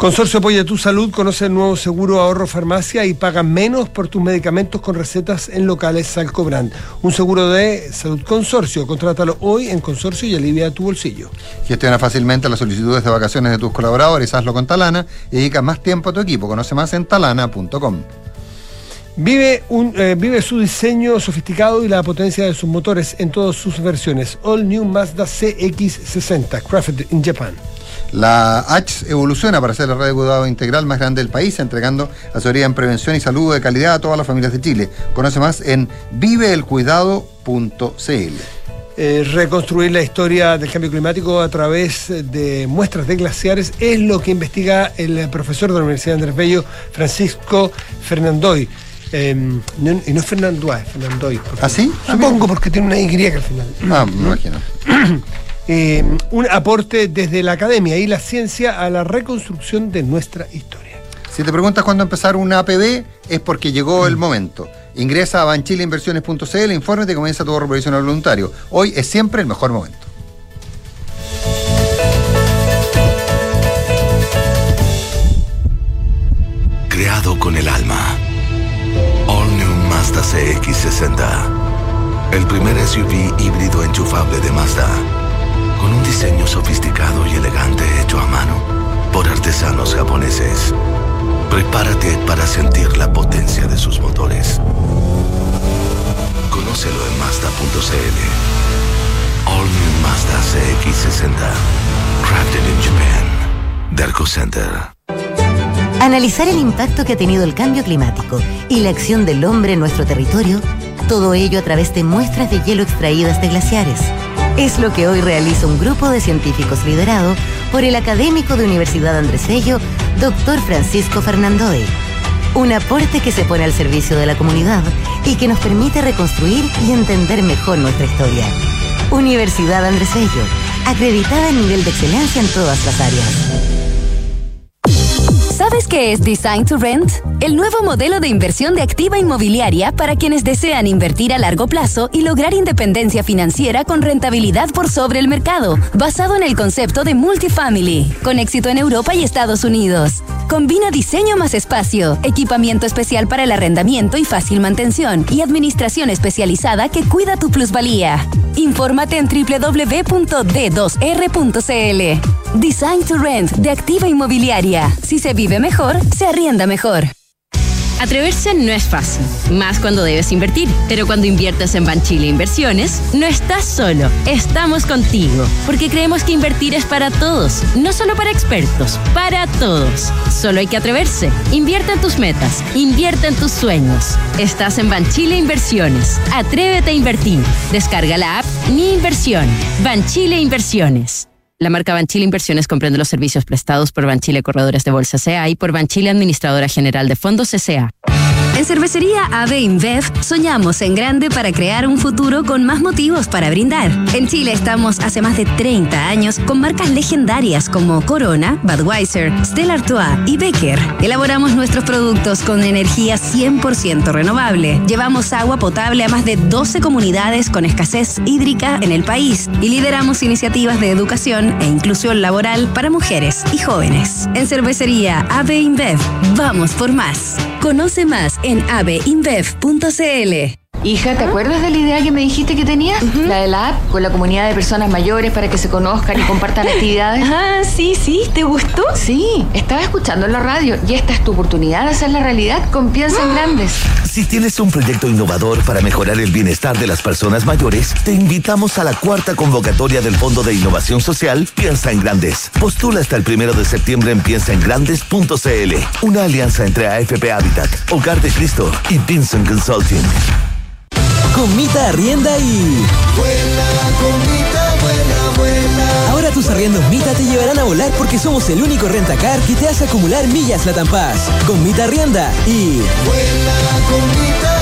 Consorcio Apoya Tu Salud conoce el nuevo seguro ahorro farmacia y paga menos por tus medicamentos con recetas en locales Salcobrand. Un seguro de salud consorcio. Contrátalo hoy en consorcio y alivia tu bolsillo. Gestiona fácilmente las solicitudes de vacaciones de tus colaboradores. Hazlo con Talana y dedica más tiempo a tu equipo. Conoce más en talana.com. Vive, un, eh, vive su diseño sofisticado y la potencia de sus motores en todas sus versiones. All New Mazda CX60, crafted in Japan. La H evoluciona para ser la red de cuidado integral más grande del país, entregando asesoría en prevención y salud de calidad a todas las familias de Chile. Conoce más en viveelcuidado.cl. Eh, reconstruir la historia del cambio climático a través de muestras de glaciares es lo que investiga el profesor de la Universidad de Andrés Bello, Francisco Fernandoy. Em, y no es Fernandoy, Fernandoy. ¿Ah, sí? Supongo porque tiene una Y al final. Ah, me imagino. *clears throat* Eh, un aporte desde la academia y la ciencia a la reconstrucción de nuestra historia. Si te preguntas cuándo empezar una APB, es porque llegó el momento. Ingresa a banchileinversiones.cl, infórmate y comienza tu revisión al voluntario. Hoy es siempre el mejor momento. Creado con el alma. All New Mazda CX60. El primer SUV híbrido enchufable de Mazda con un diseño sofisticado y elegante hecho a mano por artesanos japoneses. Prepárate para sentir la potencia de sus motores. Conócelo en Mazda.cl. All New Mazda CX60. Crafted in Japan. Darko Center. Analizar el impacto que ha tenido el cambio climático y la acción del hombre en nuestro territorio, todo ello a través de muestras de hielo extraídas de glaciares es lo que hoy realiza un grupo de científicos liderado por el académico de Universidad Andrés Bello, doctor Francisco Fernandoe. Un aporte que se pone al servicio de la comunidad y que nos permite reconstruir y entender mejor nuestra historia. Universidad Andrés Bello, acreditada en nivel de excelencia en todas las áreas. ¿Sabes qué es Design to Rent? El nuevo modelo de inversión de activa inmobiliaria para quienes desean invertir a largo plazo y lograr independencia financiera con rentabilidad por sobre el mercado, basado en el concepto de multifamily, con éxito en Europa y Estados Unidos. Combina diseño más espacio, equipamiento especial para el arrendamiento y fácil mantención, y administración especializada que cuida tu plusvalía. Infórmate en www.d2r.cl. Design to Rent de Activa Inmobiliaria. Si se vive mejor, se arrienda mejor. Atreverse no es fácil, más cuando debes invertir. Pero cuando inviertes en Banchile Inversiones, no estás solo, estamos contigo. Porque creemos que invertir es para todos, no solo para expertos, para todos. Solo hay que atreverse. Invierte en tus metas, invierte en tus sueños. Estás en Banchile Inversiones. Atrévete a invertir. Descarga la app Mi Inversión. Banchile Inversiones. La marca Banchile Inversiones comprende los servicios prestados por Banchile Corredores de Bolsa CA y por Banchile Administradora General de Fondos CA. En Cervecería AB InBev soñamos en grande para crear un futuro con más motivos para brindar. En Chile estamos hace más de 30 años con marcas legendarias como Corona, Budweiser, Stella Artois y Becker. Elaboramos nuestros productos con energía 100% renovable. Llevamos agua potable a más de 12 comunidades con escasez hídrica en el país y lideramos iniciativas de educación e inclusión laboral para mujeres y jóvenes. En Cervecería AB InBev, vamos por más. Conoce más en aveinbev.cl. Hija, ¿te acuerdas de la idea que me dijiste que tenías? La de la app con la comunidad de personas mayores para que se conozcan y compartan *laughs* actividades. Ah, sí, sí, ¿te gustó? Sí, estaba escuchando en la radio y esta es tu oportunidad de hacerla realidad con Piensa en Grandes. Si tienes un proyecto innovador para mejorar el bienestar de las personas mayores, te invitamos a la cuarta convocatoria del Fondo de Innovación Social Piensa en Grandes. Postula hasta el primero de septiembre en piensaengrandes.cl. Una alianza entre AFP Habitat, Hogar de Cristo y Vincent Consulting. Con Mita Arrienda y... Vuela, con Mita, vuela, vuela. Ahora tus arriendos Mita te llevarán a volar porque somos el único rentacar que te hace acumular millas Latam Paz. Con Mita Arrienda y... Vuela, con Mita, vuela, vuela.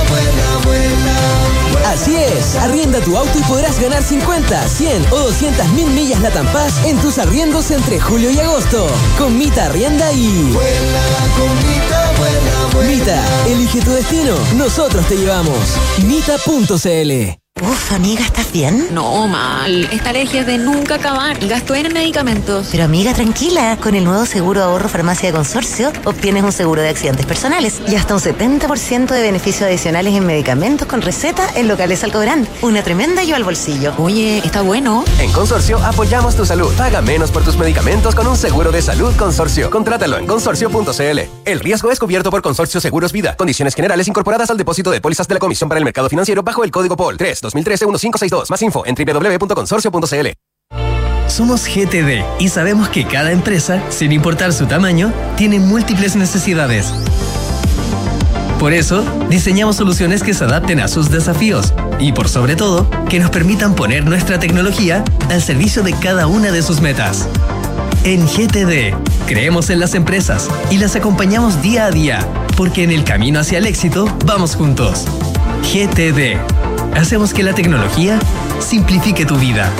Así es, arrienda tu auto y podrás ganar 50, 100 o 200 mil millas Paz en tus arriendos entre julio y agosto. Con Mita Arrienda y... Vuela, con Mita, vuela, vuela. Mita, elige tu destino. Nosotros te llevamos. Mita.cl Uf, amiga, ¿estás bien? No, mal. Esta alergia es de nunca acabar y gasto en medicamentos. Pero amiga, tranquila. Con el nuevo seguro ahorro farmacia de consorcio obtienes un seguro de accidentes personales y hasta un 70% de beneficios adicionales en medicamentos con receta en locales Alcobrán. Una tremenda ayuda al bolsillo. Oye, está bueno. En Consorcio apoyamos tu salud. Paga menos por tus medicamentos con un seguro de salud Consorcio. Contrátalo en consorcio.cl. El riesgo es cubierto por Consorcio Seguros Vida. Condiciones generales incorporadas al depósito de pólizas de la Comisión para el Mercado Financiero bajo el código POL 3 2013-1562. Más info en www.consorcio.cl. Somos GTD y sabemos que cada empresa, sin importar su tamaño, tiene múltiples necesidades. Por eso, diseñamos soluciones que se adapten a sus desafíos y, por sobre todo, que nos permitan poner nuestra tecnología al servicio de cada una de sus metas. En GTD, creemos en las empresas y las acompañamos día a día, porque en el camino hacia el éxito vamos juntos. GTD. Hacemos que la tecnología simplifique tu vida.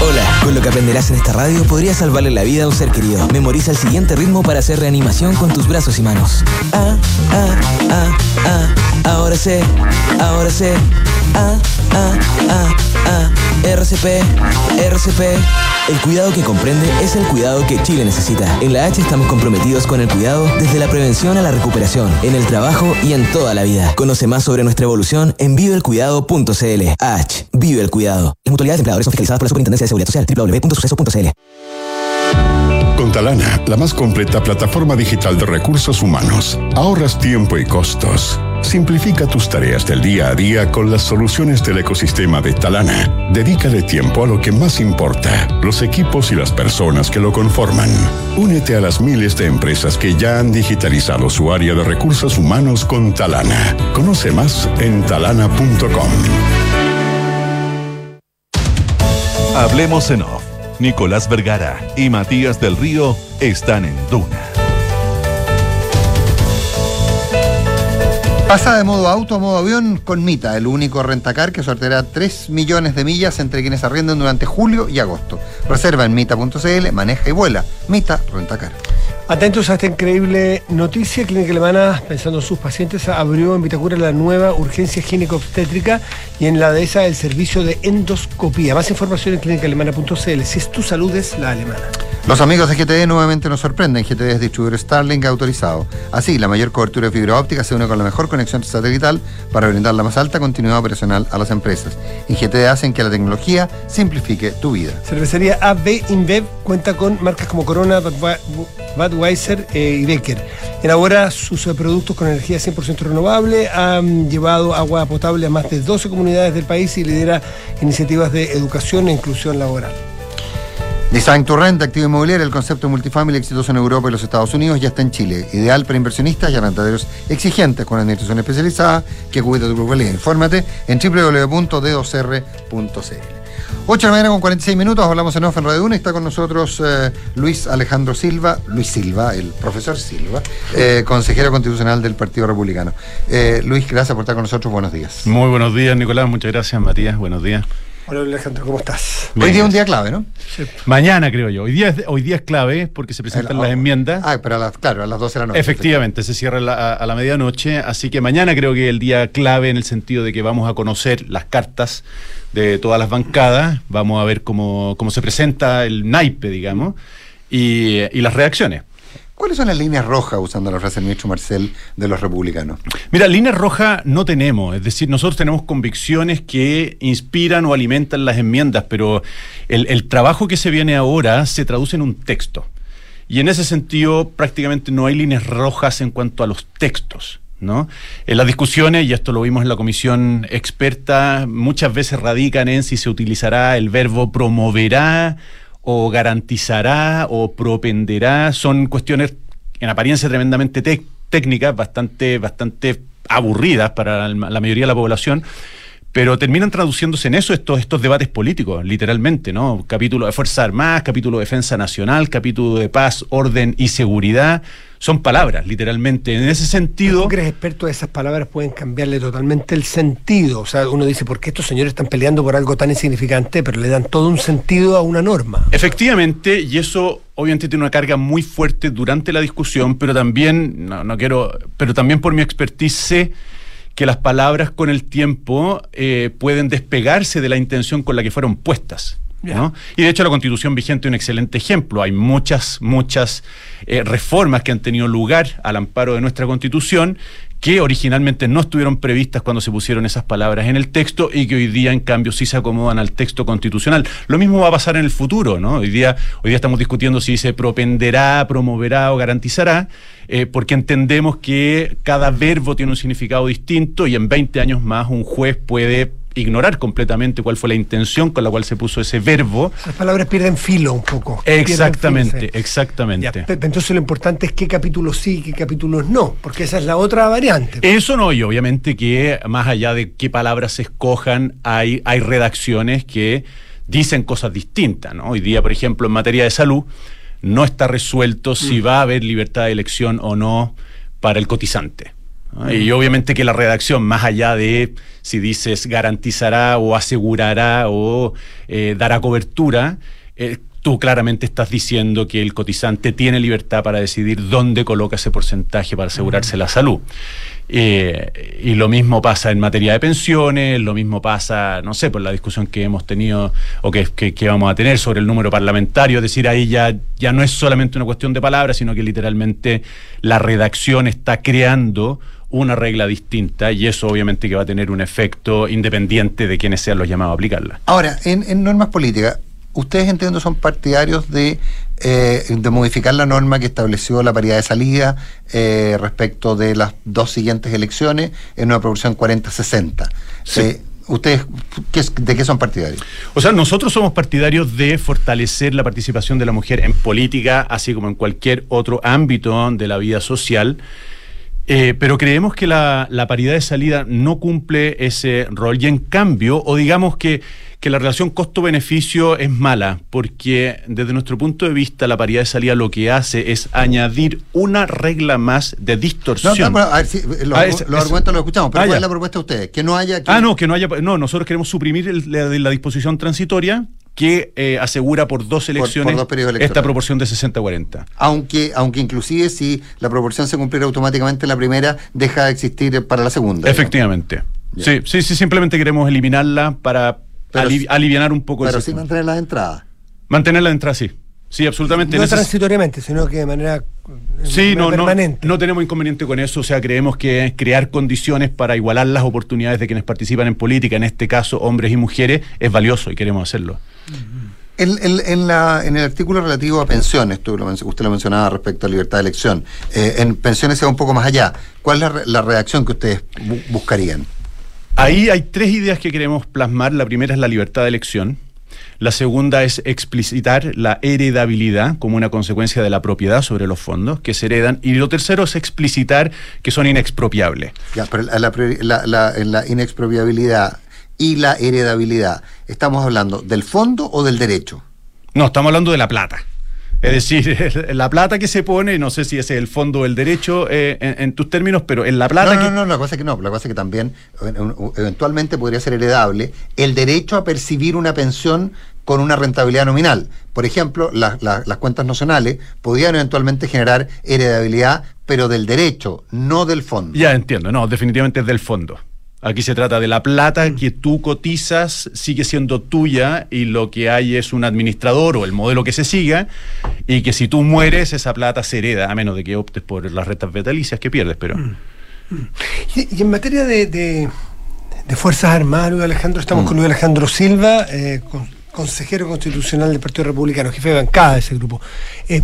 Hola, con lo que aprenderás en esta radio podrías salvarle la vida a un ser querido. Memoriza el siguiente ritmo para hacer reanimación con tus brazos y manos. Ah, ah, ah, ah, ahora sé, ahora sé. Ah, ah, ah, ah, RCP, RCP. El cuidado que comprende es el cuidado que Chile necesita. En la H estamos comprometidos con el cuidado desde la prevención a la recuperación, en el trabajo y en toda la vida. Conoce más sobre nuestra evolución en viveelcuidado.cl. H, vive el cuidado. Las mutualidades de empleadores son fiscalizadas por la Superintendencia de Seguridad Social, www.suceso.cl. Con Talana, la más completa plataforma digital de recursos humanos, ahorras tiempo y costos. Simplifica tus tareas del día a día con las soluciones del ecosistema de Talana. Dedícale tiempo a lo que más importa, los equipos y las personas que lo conforman. Únete a las miles de empresas que ya han digitalizado su área de recursos humanos con Talana. Conoce más en talana.com. Hablemos en off. Nicolás Vergara y Matías del Río están en Duna. Pasa de modo auto a modo avión con Mita, el único rentacar que sorteará 3 millones de millas entre quienes arrienden durante julio y agosto. Reserva en mita.cl, maneja y vuela. Mita Rentacar. Atentos a esta increíble noticia. Clínica Alemana, pensando en sus pacientes, abrió en Vitacura la nueva urgencia gineco-obstétrica y en la de esa el servicio de endoscopía. Más información en clínicaalemana.cl. Si es tu salud, es la alemana. Los amigos de GTD nuevamente nos sorprenden. GTD es distribuidor Starlink autorizado. Así, la mayor cobertura de fibra óptica se une con la mejor conexión satelital para brindar la más alta continuidad operacional a las empresas. En GTD hacen que la tecnología simplifique tu vida. Cervecería AB InBev cuenta con marcas como Corona, Budwe- Budweiser eh, y Becker. Elabora sus eh, productos con energía 100% renovable, ha llevado agua potable a más de 12 comunidades del país y lidera iniciativas de educación e inclusión laboral. Design to Rent, activo inmobiliario, el concepto multifamily exitoso en Europa y los Estados Unidos, ya está en Chile. Ideal para inversionistas y arrendaderos exigentes con administración especializada que cubita tu probabilidad. Infórmate en www.d2r.cl. 8 de la mañana con 46 minutos, hablamos en off en Radio 1 y está con nosotros eh, Luis Alejandro Silva, Luis Silva, el profesor Silva, eh, consejero constitucional del Partido Republicano. Eh, Luis, gracias por estar con nosotros, buenos días. Muy buenos días, Nicolás, muchas gracias, Matías, buenos días. Hola Alejandro, ¿cómo estás? Hoy día es un día clave, ¿no? Mañana creo yo. Hoy día, es, hoy día es clave porque se presentan El- las enmiendas. Ah, pero a las, claro, a las 12 de la noche. Efectivamente, se cierra la- a, a la medianoche, así que mañana creo que es el día clave en el sentido de que vamos a conocer las cartas de todas las bancadas, vamos a ver cómo, cómo se presenta el naipe, digamos, y, y las reacciones. ¿Cuáles son las líneas rojas, usando la frase del ministro Marcel, de los republicanos? Mira, líneas rojas no tenemos, es decir, nosotros tenemos convicciones que inspiran o alimentan las enmiendas, pero el, el trabajo que se viene ahora se traduce en un texto. Y en ese sentido prácticamente no hay líneas rojas en cuanto a los textos. ¿No? En las discusiones, y esto lo vimos en la comisión experta, muchas veces radican en si se utilizará el verbo promoverá o garantizará o propenderá. Son cuestiones en apariencia tremendamente técnicas, bastante, bastante aburridas para la mayoría de la población. Pero terminan traduciéndose en eso estos, estos debates políticos, literalmente, ¿no? Capítulo de Fuerzas Armadas, capítulo de Defensa Nacional, capítulo de Paz, Orden y Seguridad. Son palabras, literalmente. En ese sentido. ¿Tú crees experto esas palabras pueden cambiarle totalmente el sentido? O sea, uno dice, ¿por qué estos señores están peleando por algo tan insignificante, pero le dan todo un sentido a una norma? Efectivamente, y eso obviamente tiene una carga muy fuerte durante la discusión, pero también, no, no quiero, pero también por mi expertise sé que las palabras con el tiempo eh, pueden despegarse de la intención con la que fueron puestas. ¿no? Y de hecho la constitución vigente es un excelente ejemplo. Hay muchas, muchas eh, reformas que han tenido lugar al amparo de nuestra constitución que originalmente no estuvieron previstas cuando se pusieron esas palabras en el texto y que hoy día en cambio sí se acomodan al texto constitucional. Lo mismo va a pasar en el futuro, ¿no? Hoy día, hoy día estamos discutiendo si se propenderá, promoverá o garantizará, eh, porque entendemos que cada verbo tiene un significado distinto y en 20 años más un juez puede ignorar completamente cuál fue la intención con la cual se puso ese verbo. Las palabras pierden filo un poco. Exactamente, filo, sí. exactamente. Ya, entonces lo importante es qué capítulos sí y qué capítulos no, porque esa es la otra variante. Eso no, y obviamente que más allá de qué palabras se escojan, hay, hay redacciones que dicen cosas distintas. ¿no? Hoy día, por ejemplo, en materia de salud, no está resuelto si va a haber libertad de elección o no para el cotizante. ¿No? Y obviamente que la redacción, más allá de si dices garantizará o asegurará o eh, dará cobertura, eh, tú claramente estás diciendo que el cotizante tiene libertad para decidir dónde coloca ese porcentaje para asegurarse la salud. Eh, y lo mismo pasa en materia de pensiones, lo mismo pasa, no sé, por la discusión que hemos tenido o que, que- que vamos a tener sobre el número parlamentario, es decir, ahí ya, ya no es solamente una cuestión de palabras, sino que literalmente la redacción está creando una regla distinta y eso obviamente que va a tener un efecto independiente de quienes sean los llamados a aplicarla. Ahora, en, en normas políticas, ustedes entiendo son partidarios de, eh, de modificar la norma que estableció la paridad de salida eh, respecto de las dos siguientes elecciones en una proporción 40-60. Eh, ¿Ustedes de qué son partidarios? O sea, nosotros somos partidarios de fortalecer la participación de la mujer en política, así como en cualquier otro ámbito de la vida social. Eh, pero creemos que la, la paridad de salida no cumple ese rol y en cambio, o digamos que, que la relación costo-beneficio es mala, porque desde nuestro punto de vista la paridad de salida lo que hace es añadir una regla más de No, distorsión. no, bueno, a ver, sí, los, Ah, es- los es- argumentos los escuchamos, pero Ah, ¿cuál es la propuesta de ustedes? Que no haya... que- Ah, no, que no haya. No, nosotros queremos suprimir el- la, la disposición transitoria que eh, asegura por dos por elecciones dos esta proporción de 60-40. Aunque, aunque inclusive si la proporción se cumpliera automáticamente en la primera, deja de existir para la segunda. Efectivamente. Sí, sí, sí, simplemente queremos eliminarla para Pero ali- sí- alivianar un poco Pero el sí sistema. mantener las entradas. Mantenerla de entrada, sí. Sí, absolutamente. No transitoriamente, sino que de manera, de Sí, manera no, no, permanente. no tenemos inconveniente con eso. O sea, creemos que crear condiciones para igualar las oportunidades de quienes participan en política, en este caso hombres y mujeres, es valioso y queremos hacerlo. En, en- en la- en el artículo relativo a pensiones, tú lo men- usted lo mencionaba respecto a libertad de elección, eh, en pensiones se va un poco más allá. ¿Cuál es la, re- la redacción que ustedes bu- buscarían? Ahí hay tres ideas que queremos plasmar. La primera es la libertad de elección. La segunda es explicitar la heredabilidad como una consecuencia de la propiedad sobre los fondos que se heredan. Y lo tercero es explicitar que son inexpropiables. Ya, pero la, la la inexpropiabilidad y la heredabilidad, ¿estamos hablando del fondo o del derecho? No, estamos hablando de la plata. Es decir, *laughs* la plata que se pone, no sé si ese es el fondo o el derecho eh, en, en tus términos, pero en la plata no, que... no, no, la cosa es que no, la cosa es que también eh, eventualmente podría ser heredable el derecho a percibir una pensión con una rentabilidad nominal. Por ejemplo, la- la- las cuentas nacionales podrían eventualmente generar heredabilidad, pero del derecho, no del fondo. Ya entiendo, no, definitivamente es del fondo. Aquí se trata de la plata que tú cotizas, sigue siendo tuya y lo que hay es un administrador o el modelo que se siga y que si tú mueres esa plata se hereda, a menos de que optes por las rentas vitalicias que pierdes, pero... Y, y en materia de, de- de Fuerzas Armadas, Luis Alejandro, estamos con Luis Alejandro Silva, eh, con- consejero constitucional del Partido Republicano, jefe de bancada de ese grupo. Eh,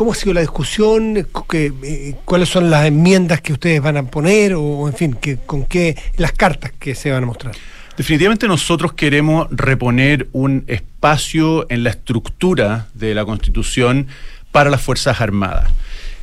¿Cómo ha sido la discusión? Eh, ¿Cuáles son las enmiendas que ustedes van a poner? O, en fin, que, con qué las cartas que se van a mostrar. Definitivamente nosotros queremos reponer un espacio en la estructura de la Constitución para las Fuerzas Armadas.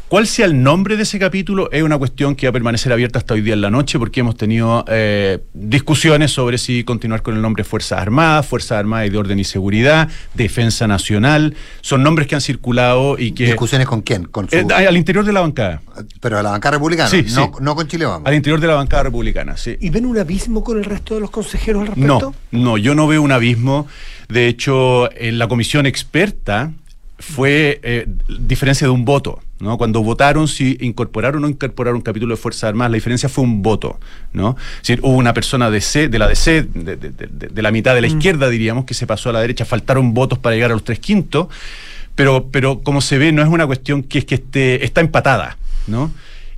¿Cuál sea el nombre de ese capítulo? Es una cuestión que va a permanecer abierta hasta hoy día en la noche porque hemos tenido eh, discusiones sobre si continuar con el nombre Fuerzas Armadas, Fuerzas Armadas y de Orden y Seguridad, Defensa Nacional. Son nombres que han circulado y que... ¿Discusiones con quién? Con su- Eh, al interior de la bancada. pero a la bancada republicana, Sí, no, sí. no con Chile Vamos. Al interior de la bancada republicana, sí. ¿Y ven un abismo con el resto de los consejeros al respecto? No, no, yo no veo un abismo. De hecho, en la comisión experta fue eh, diferencia de un voto. ¿No? Cuando votaron si incorporar o no incorporar un capítulo de Fuerzas Armadas, la diferencia fue un voto. ¿no? Es decir, hubo una persona de, C, de la DC, de, de- de- de la mitad de la izquierda, diríamos, que se pasó a la derecha, faltaron votos para llegar a los tres quintos, pero, pero como se ve, no es una cuestión que es que esté, está empatada. ¿no?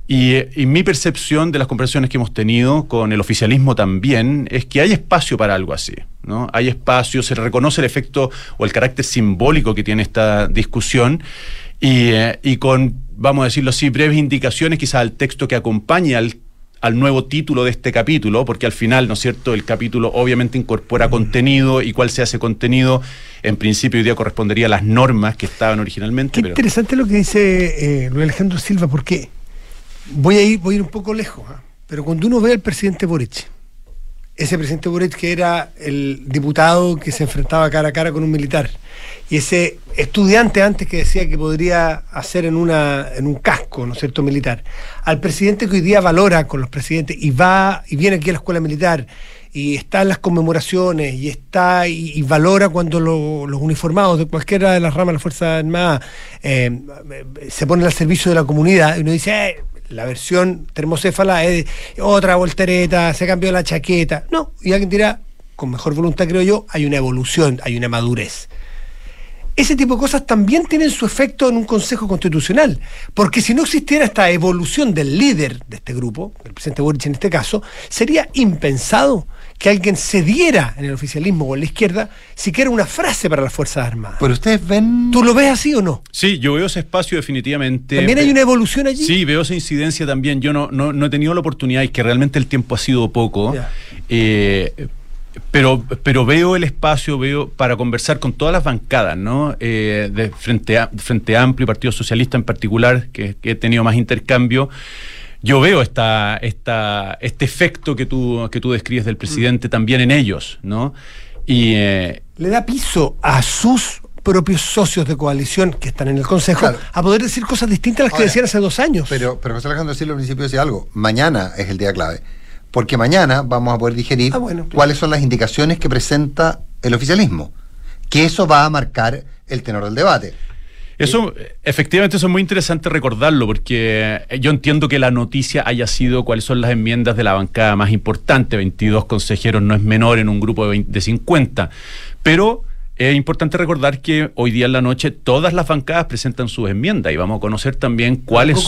Y, y mi percepción de las conversaciones que hemos tenido con el oficialismo también es que hay espacio para algo así. ¿no? Hay espacio, se reconoce el efecto o el carácter simbólico que tiene esta discusión y, eh, y con, vamos a decirlo así, breves indicaciones quizás al texto que acompaña al, al nuevo título de este capítulo, porque al final, ¿no es cierto?, el capítulo obviamente incorpora contenido y cuál sea ese contenido, en principio hoy día correspondería a las normas que estaban originalmente. Qué pero- interesante lo que dice eh, Luis Alejandro Silva, porque voy a ir, voy a ir un poco lejos, ¿ah? pero cuando uno ve al presidente Boric, ese presidente Boric que era el diputado que se enfrentaba cara a cara con un militar, y ese estudiante antes que decía que podría hacer en, una, en un casco, ¿no es cierto?, militar, al presidente que hoy día valora con los presidentes y va y viene aquí a la escuela militar y está en las conmemoraciones y está y, y valora cuando lo- los uniformados de cualquiera de las ramas de las Fuerzas Armadas eh, se ponen al servicio de la comunidad y uno dice, "Eh, la versión termocéfala es otra voltereta, se cambió la chaqueta. No, y alguien dirá, con mejor voluntad creo yo, hay una evolución, hay una madurez. Ese tipo de cosas también tienen su efecto en un Consejo Constitucional, porque si no existiera esta evolución del líder de este grupo, el presidente Boric en este caso, sería impensado que alguien cediera en el oficialismo o en la izquierda siquiera una frase para las Fuerzas Armadas. Pero ustedes ven... ¿Tú lo ves así o no? Sí, yo veo ese espacio definitivamente. ¿También hay una evolución allí? Sí, veo esa incidencia también. Yo no, no, no he tenido la oportunidad y que realmente el tiempo ha sido poco. Eh, pero, pero veo el espacio, veo para conversar con todas las bancadas, ¿no? Eh, de Frente, a- Frente Amplio y Partido Socialista en particular, que, que he tenido más intercambio. Yo veo esta, esta, este efecto que tú, que tú describes del presidente también en ellos, ¿no? Y, eh, Le da piso a sus propios socios de coalición que están en el Consejo Claro. a poder decir cosas distintas a las que decían hace dos años. Pero, pero José Alejandro Silva al principio decía algo. Mañana es el día clave. Porque mañana vamos a poder digerir Ah, bueno, claro. cuáles son las indicaciones que presenta el oficialismo. Que eso va a marcar el tenor del debate. Eso, efectivamente, eso es muy interesante recordarlo, porque eh, yo entiendo que la noticia haya sido cuáles son las enmiendas de la bancada más importante. 22 consejeros no es menor en un grupo de, 20 de 50. Pero es importante recordar que hoy día en la noche todas las bancadas presentan sus enmiendas y vamos a conocer también cuáles,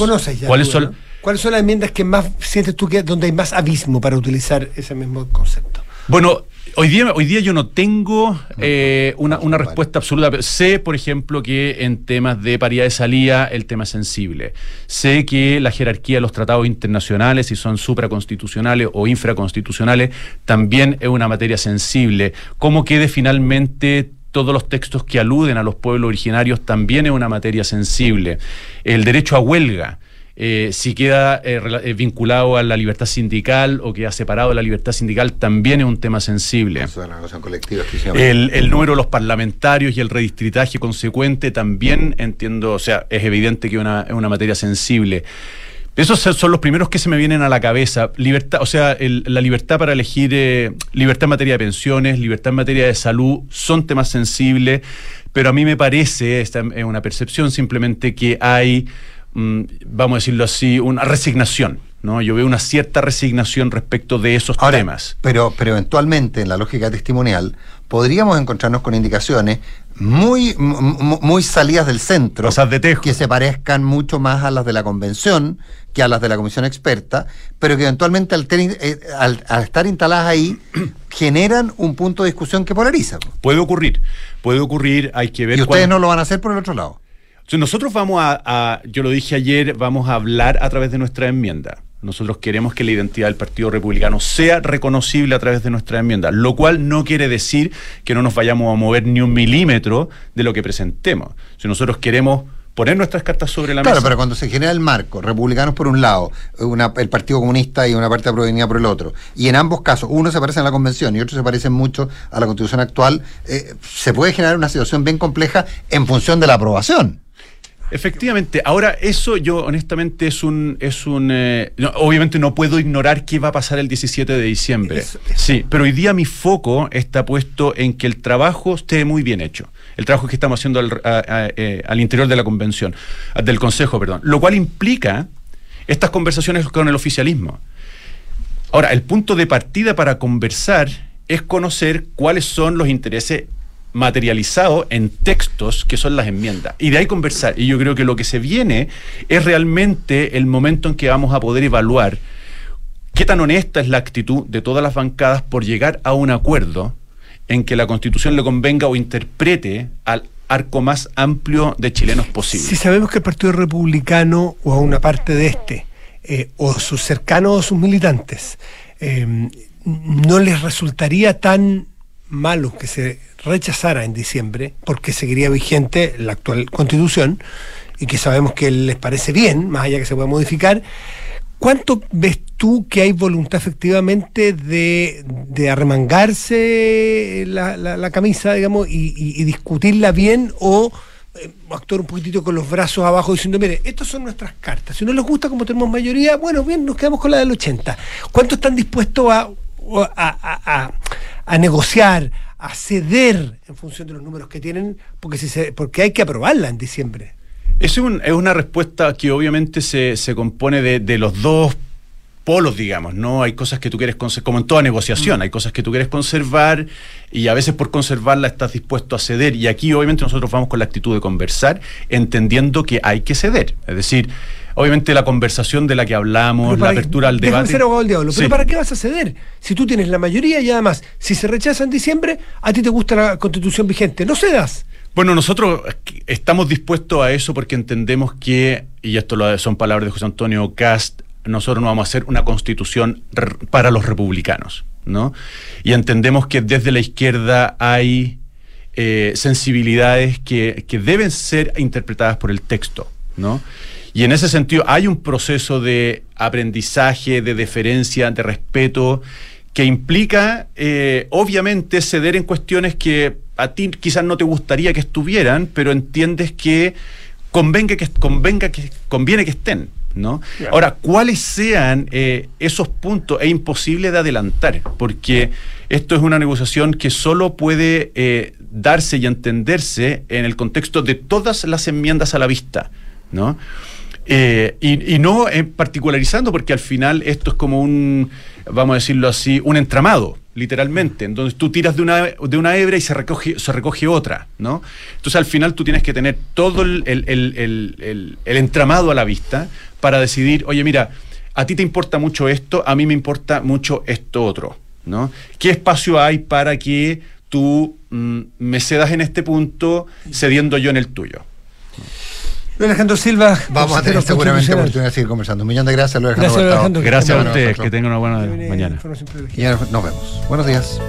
ya, cuáles tú, son. ¿no? ¿Cuáles son las enmiendas que más sientes tú que donde hay más abismo para utilizar ese mismo concepto? Bueno, hoy día, hoy día yo no tengo eh, una, una respuesta absoluta. pero Sé, por ejemplo, que en temas de paridad de salida el tema es sensible. Sé que la jerarquía de los tratados internacionales, si son supraconstitucionales o infraconstitucionales, también es una materia sensible. ¿Cómo quede finalmente todos los textos que aluden a los pueblos originarios también es una materia sensible. El derecho a huelga. Eh, si queda eh, eh, vinculado a la libertad sindical o queda separado de la libertad sindical, también es un tema sensible. Eso es una colectiva. El, el número de los parlamentarios y el redistritaje consecuente también entiendo, o sea, es evidente que es una, es una materia sensible. Esos son los primeros que se me vienen a la cabeza. Libertad, o sea, el- la libertad para elegir, eh, libertad en materia de pensiones, libertad en materia de salud, son temas sensibles, pero a mí me parece, esta es una percepción simplemente que hay, vamos a decirlo así, una resignación. ¿no? Yo veo una cierta resignación respecto de esos Ahora, temas. Pero, pero eventualmente, en la lógica testimonial, podríamos encontrarnos con indicaciones muy, muy salidas del centro, que se parezcan mucho más a las de la convención que a las de la comisión experta, pero que eventualmente al, ter- eh, al- al estar instaladas ahí *clears throat* generan un punto de discusión que polariza. Puede ocurrir, puede ocurrir, hay que ver Y ustedes cuál- no lo van a hacer por el otro lado. Entonces, nosotros vamos a, a- yo lo dije ayer, vamos a hablar a través de nuestra enmienda. Nosotros queremos que la identidad del Partido Republicano sea reconocible a través de nuestra enmienda, lo cual no quiere decir que no nos vayamos a mover ni un milímetro de lo que presentemos. Si nosotros queremos poner nuestras cartas sobre la Claro, mesa. pero cuando se genera el marco, republicanos por un lado, una- el Partido Comunista y una parte de Provenida por el otro, y en ambos casos, uno se parece a la convención y otro se parece mucho a la constitución actual, eh, se puede generar una situación bien compleja en función de la aprobación. Efectivamente, ahora eso yo honestamente es un, es un eh, no, obviamente no puedo ignorar qué va a pasar el 17 de diciembre. Sí, pero hoy día mi foco está puesto en que el trabajo esté muy bien hecho. El trabajo que estamos haciendo al, a- a- eh, al interior de la convención, del Consejo, perdón. Lo cual implica estas conversaciones con el oficialismo. Ahora, el punto de partida para conversar es conocer cuáles son los intereses materializados en textos que son las enmiendas. Y de ahí conversar. Y yo creo que lo que se viene es realmente el momento en que vamos a poder evaluar qué tan honesta es la actitud de todas las bancadas por llegar a un acuerdo en que la constitución le convenga o interprete al arco más amplio de chilenos posible. Si sabemos que el Partido Republicano o a una parte de este, eh, o sus cercanos o sus militantes, eh, no les resultaría tan malo que se rechazara en diciembre, porque seguiría vigente la actual constitución, y que sabemos que les parece bien, más allá que se pueda modificar, ¿cuánto ves tú que hay voluntad efectivamente de, de arremangarse la, la- camisa, digamos, y, discutirla bien o eh, actuar un poquitito con los brazos abajo diciendo, mire, estas son nuestras cartas. Si no les gusta como tenemos mayoría, bueno, bien, nos quedamos con la del 80. ¿Cuánto están dispuestos a- a- negociar, a ceder en función de los números que tienen? Porque, si se, porque hay que aprobarla en diciembre. Es, un- es una respuesta que obviamente se, se compone de, de los dos polos, digamos, ¿no? Hay cosas que tú quieres conservar, como en toda negociación, Mm. hay cosas que tú quieres conservar y a veces por conservarla estás dispuesto a ceder. Y aquí obviamente nosotros vamos con la actitud de conversar, entendiendo que hay que ceder. Es decir, obviamente la conversación de la que hablamos, la apertura al debate. ser abogado del diablo, pero Sí. ¿para qué vas a ceder? Si tú tienes la mayoría y además, si se rechaza en diciembre, a ti te gusta la constitución vigente, no cedas. Bueno, nosotros estamos dispuestos a eso porque entendemos que, y esto son palabras de José Antonio Cast, nosotros no vamos a hacer una constitución para los republicanos, ¿no? Y entendemos que desde la izquierda hay eh, sensibilidades que, que deben ser interpretadas por el texto, ¿no? Y en ese sentido hay un proceso de aprendizaje, de deferencia, de respeto, que implica, eh, obviamente, ceder en cuestiones que a ti quizás no te gustaría que estuvieran, pero entiendes que convenga que, convenga que conviene que estén. ¿no? Ahora, cuáles sean eh, esos puntos es imposible de adelantar, porque esto es una negociación que solo puede eh, darse y entenderse en el contexto de todas las enmiendas a la vista, ¿no? Eh, y, no eh, particularizando, porque al final esto es como un, vamos a decirlo así, un entramado, literalmente, en donde tú tiras de una, de una hebra y se recoge, se recoge otra, ¿no? Entonces al final tú tienes que tener todo el- el- el- el entramado a la vista para decidir, oye, mira, a ti te importa mucho esto, a mí me importa mucho esto otro. ¿no? ¿Qué espacio hay para que tú mm, me cedas en este punto cediendo yo en el tuyo? Luis Alejandro Silva. Vamos a tener seguramente oportunidad de seguir conversando. Un millón de gracias, Luis Gracias, Alejandro. Alejandro, que Gracias a ustedes, que tengan una buena mañana. Y nos vemos. Buenos días.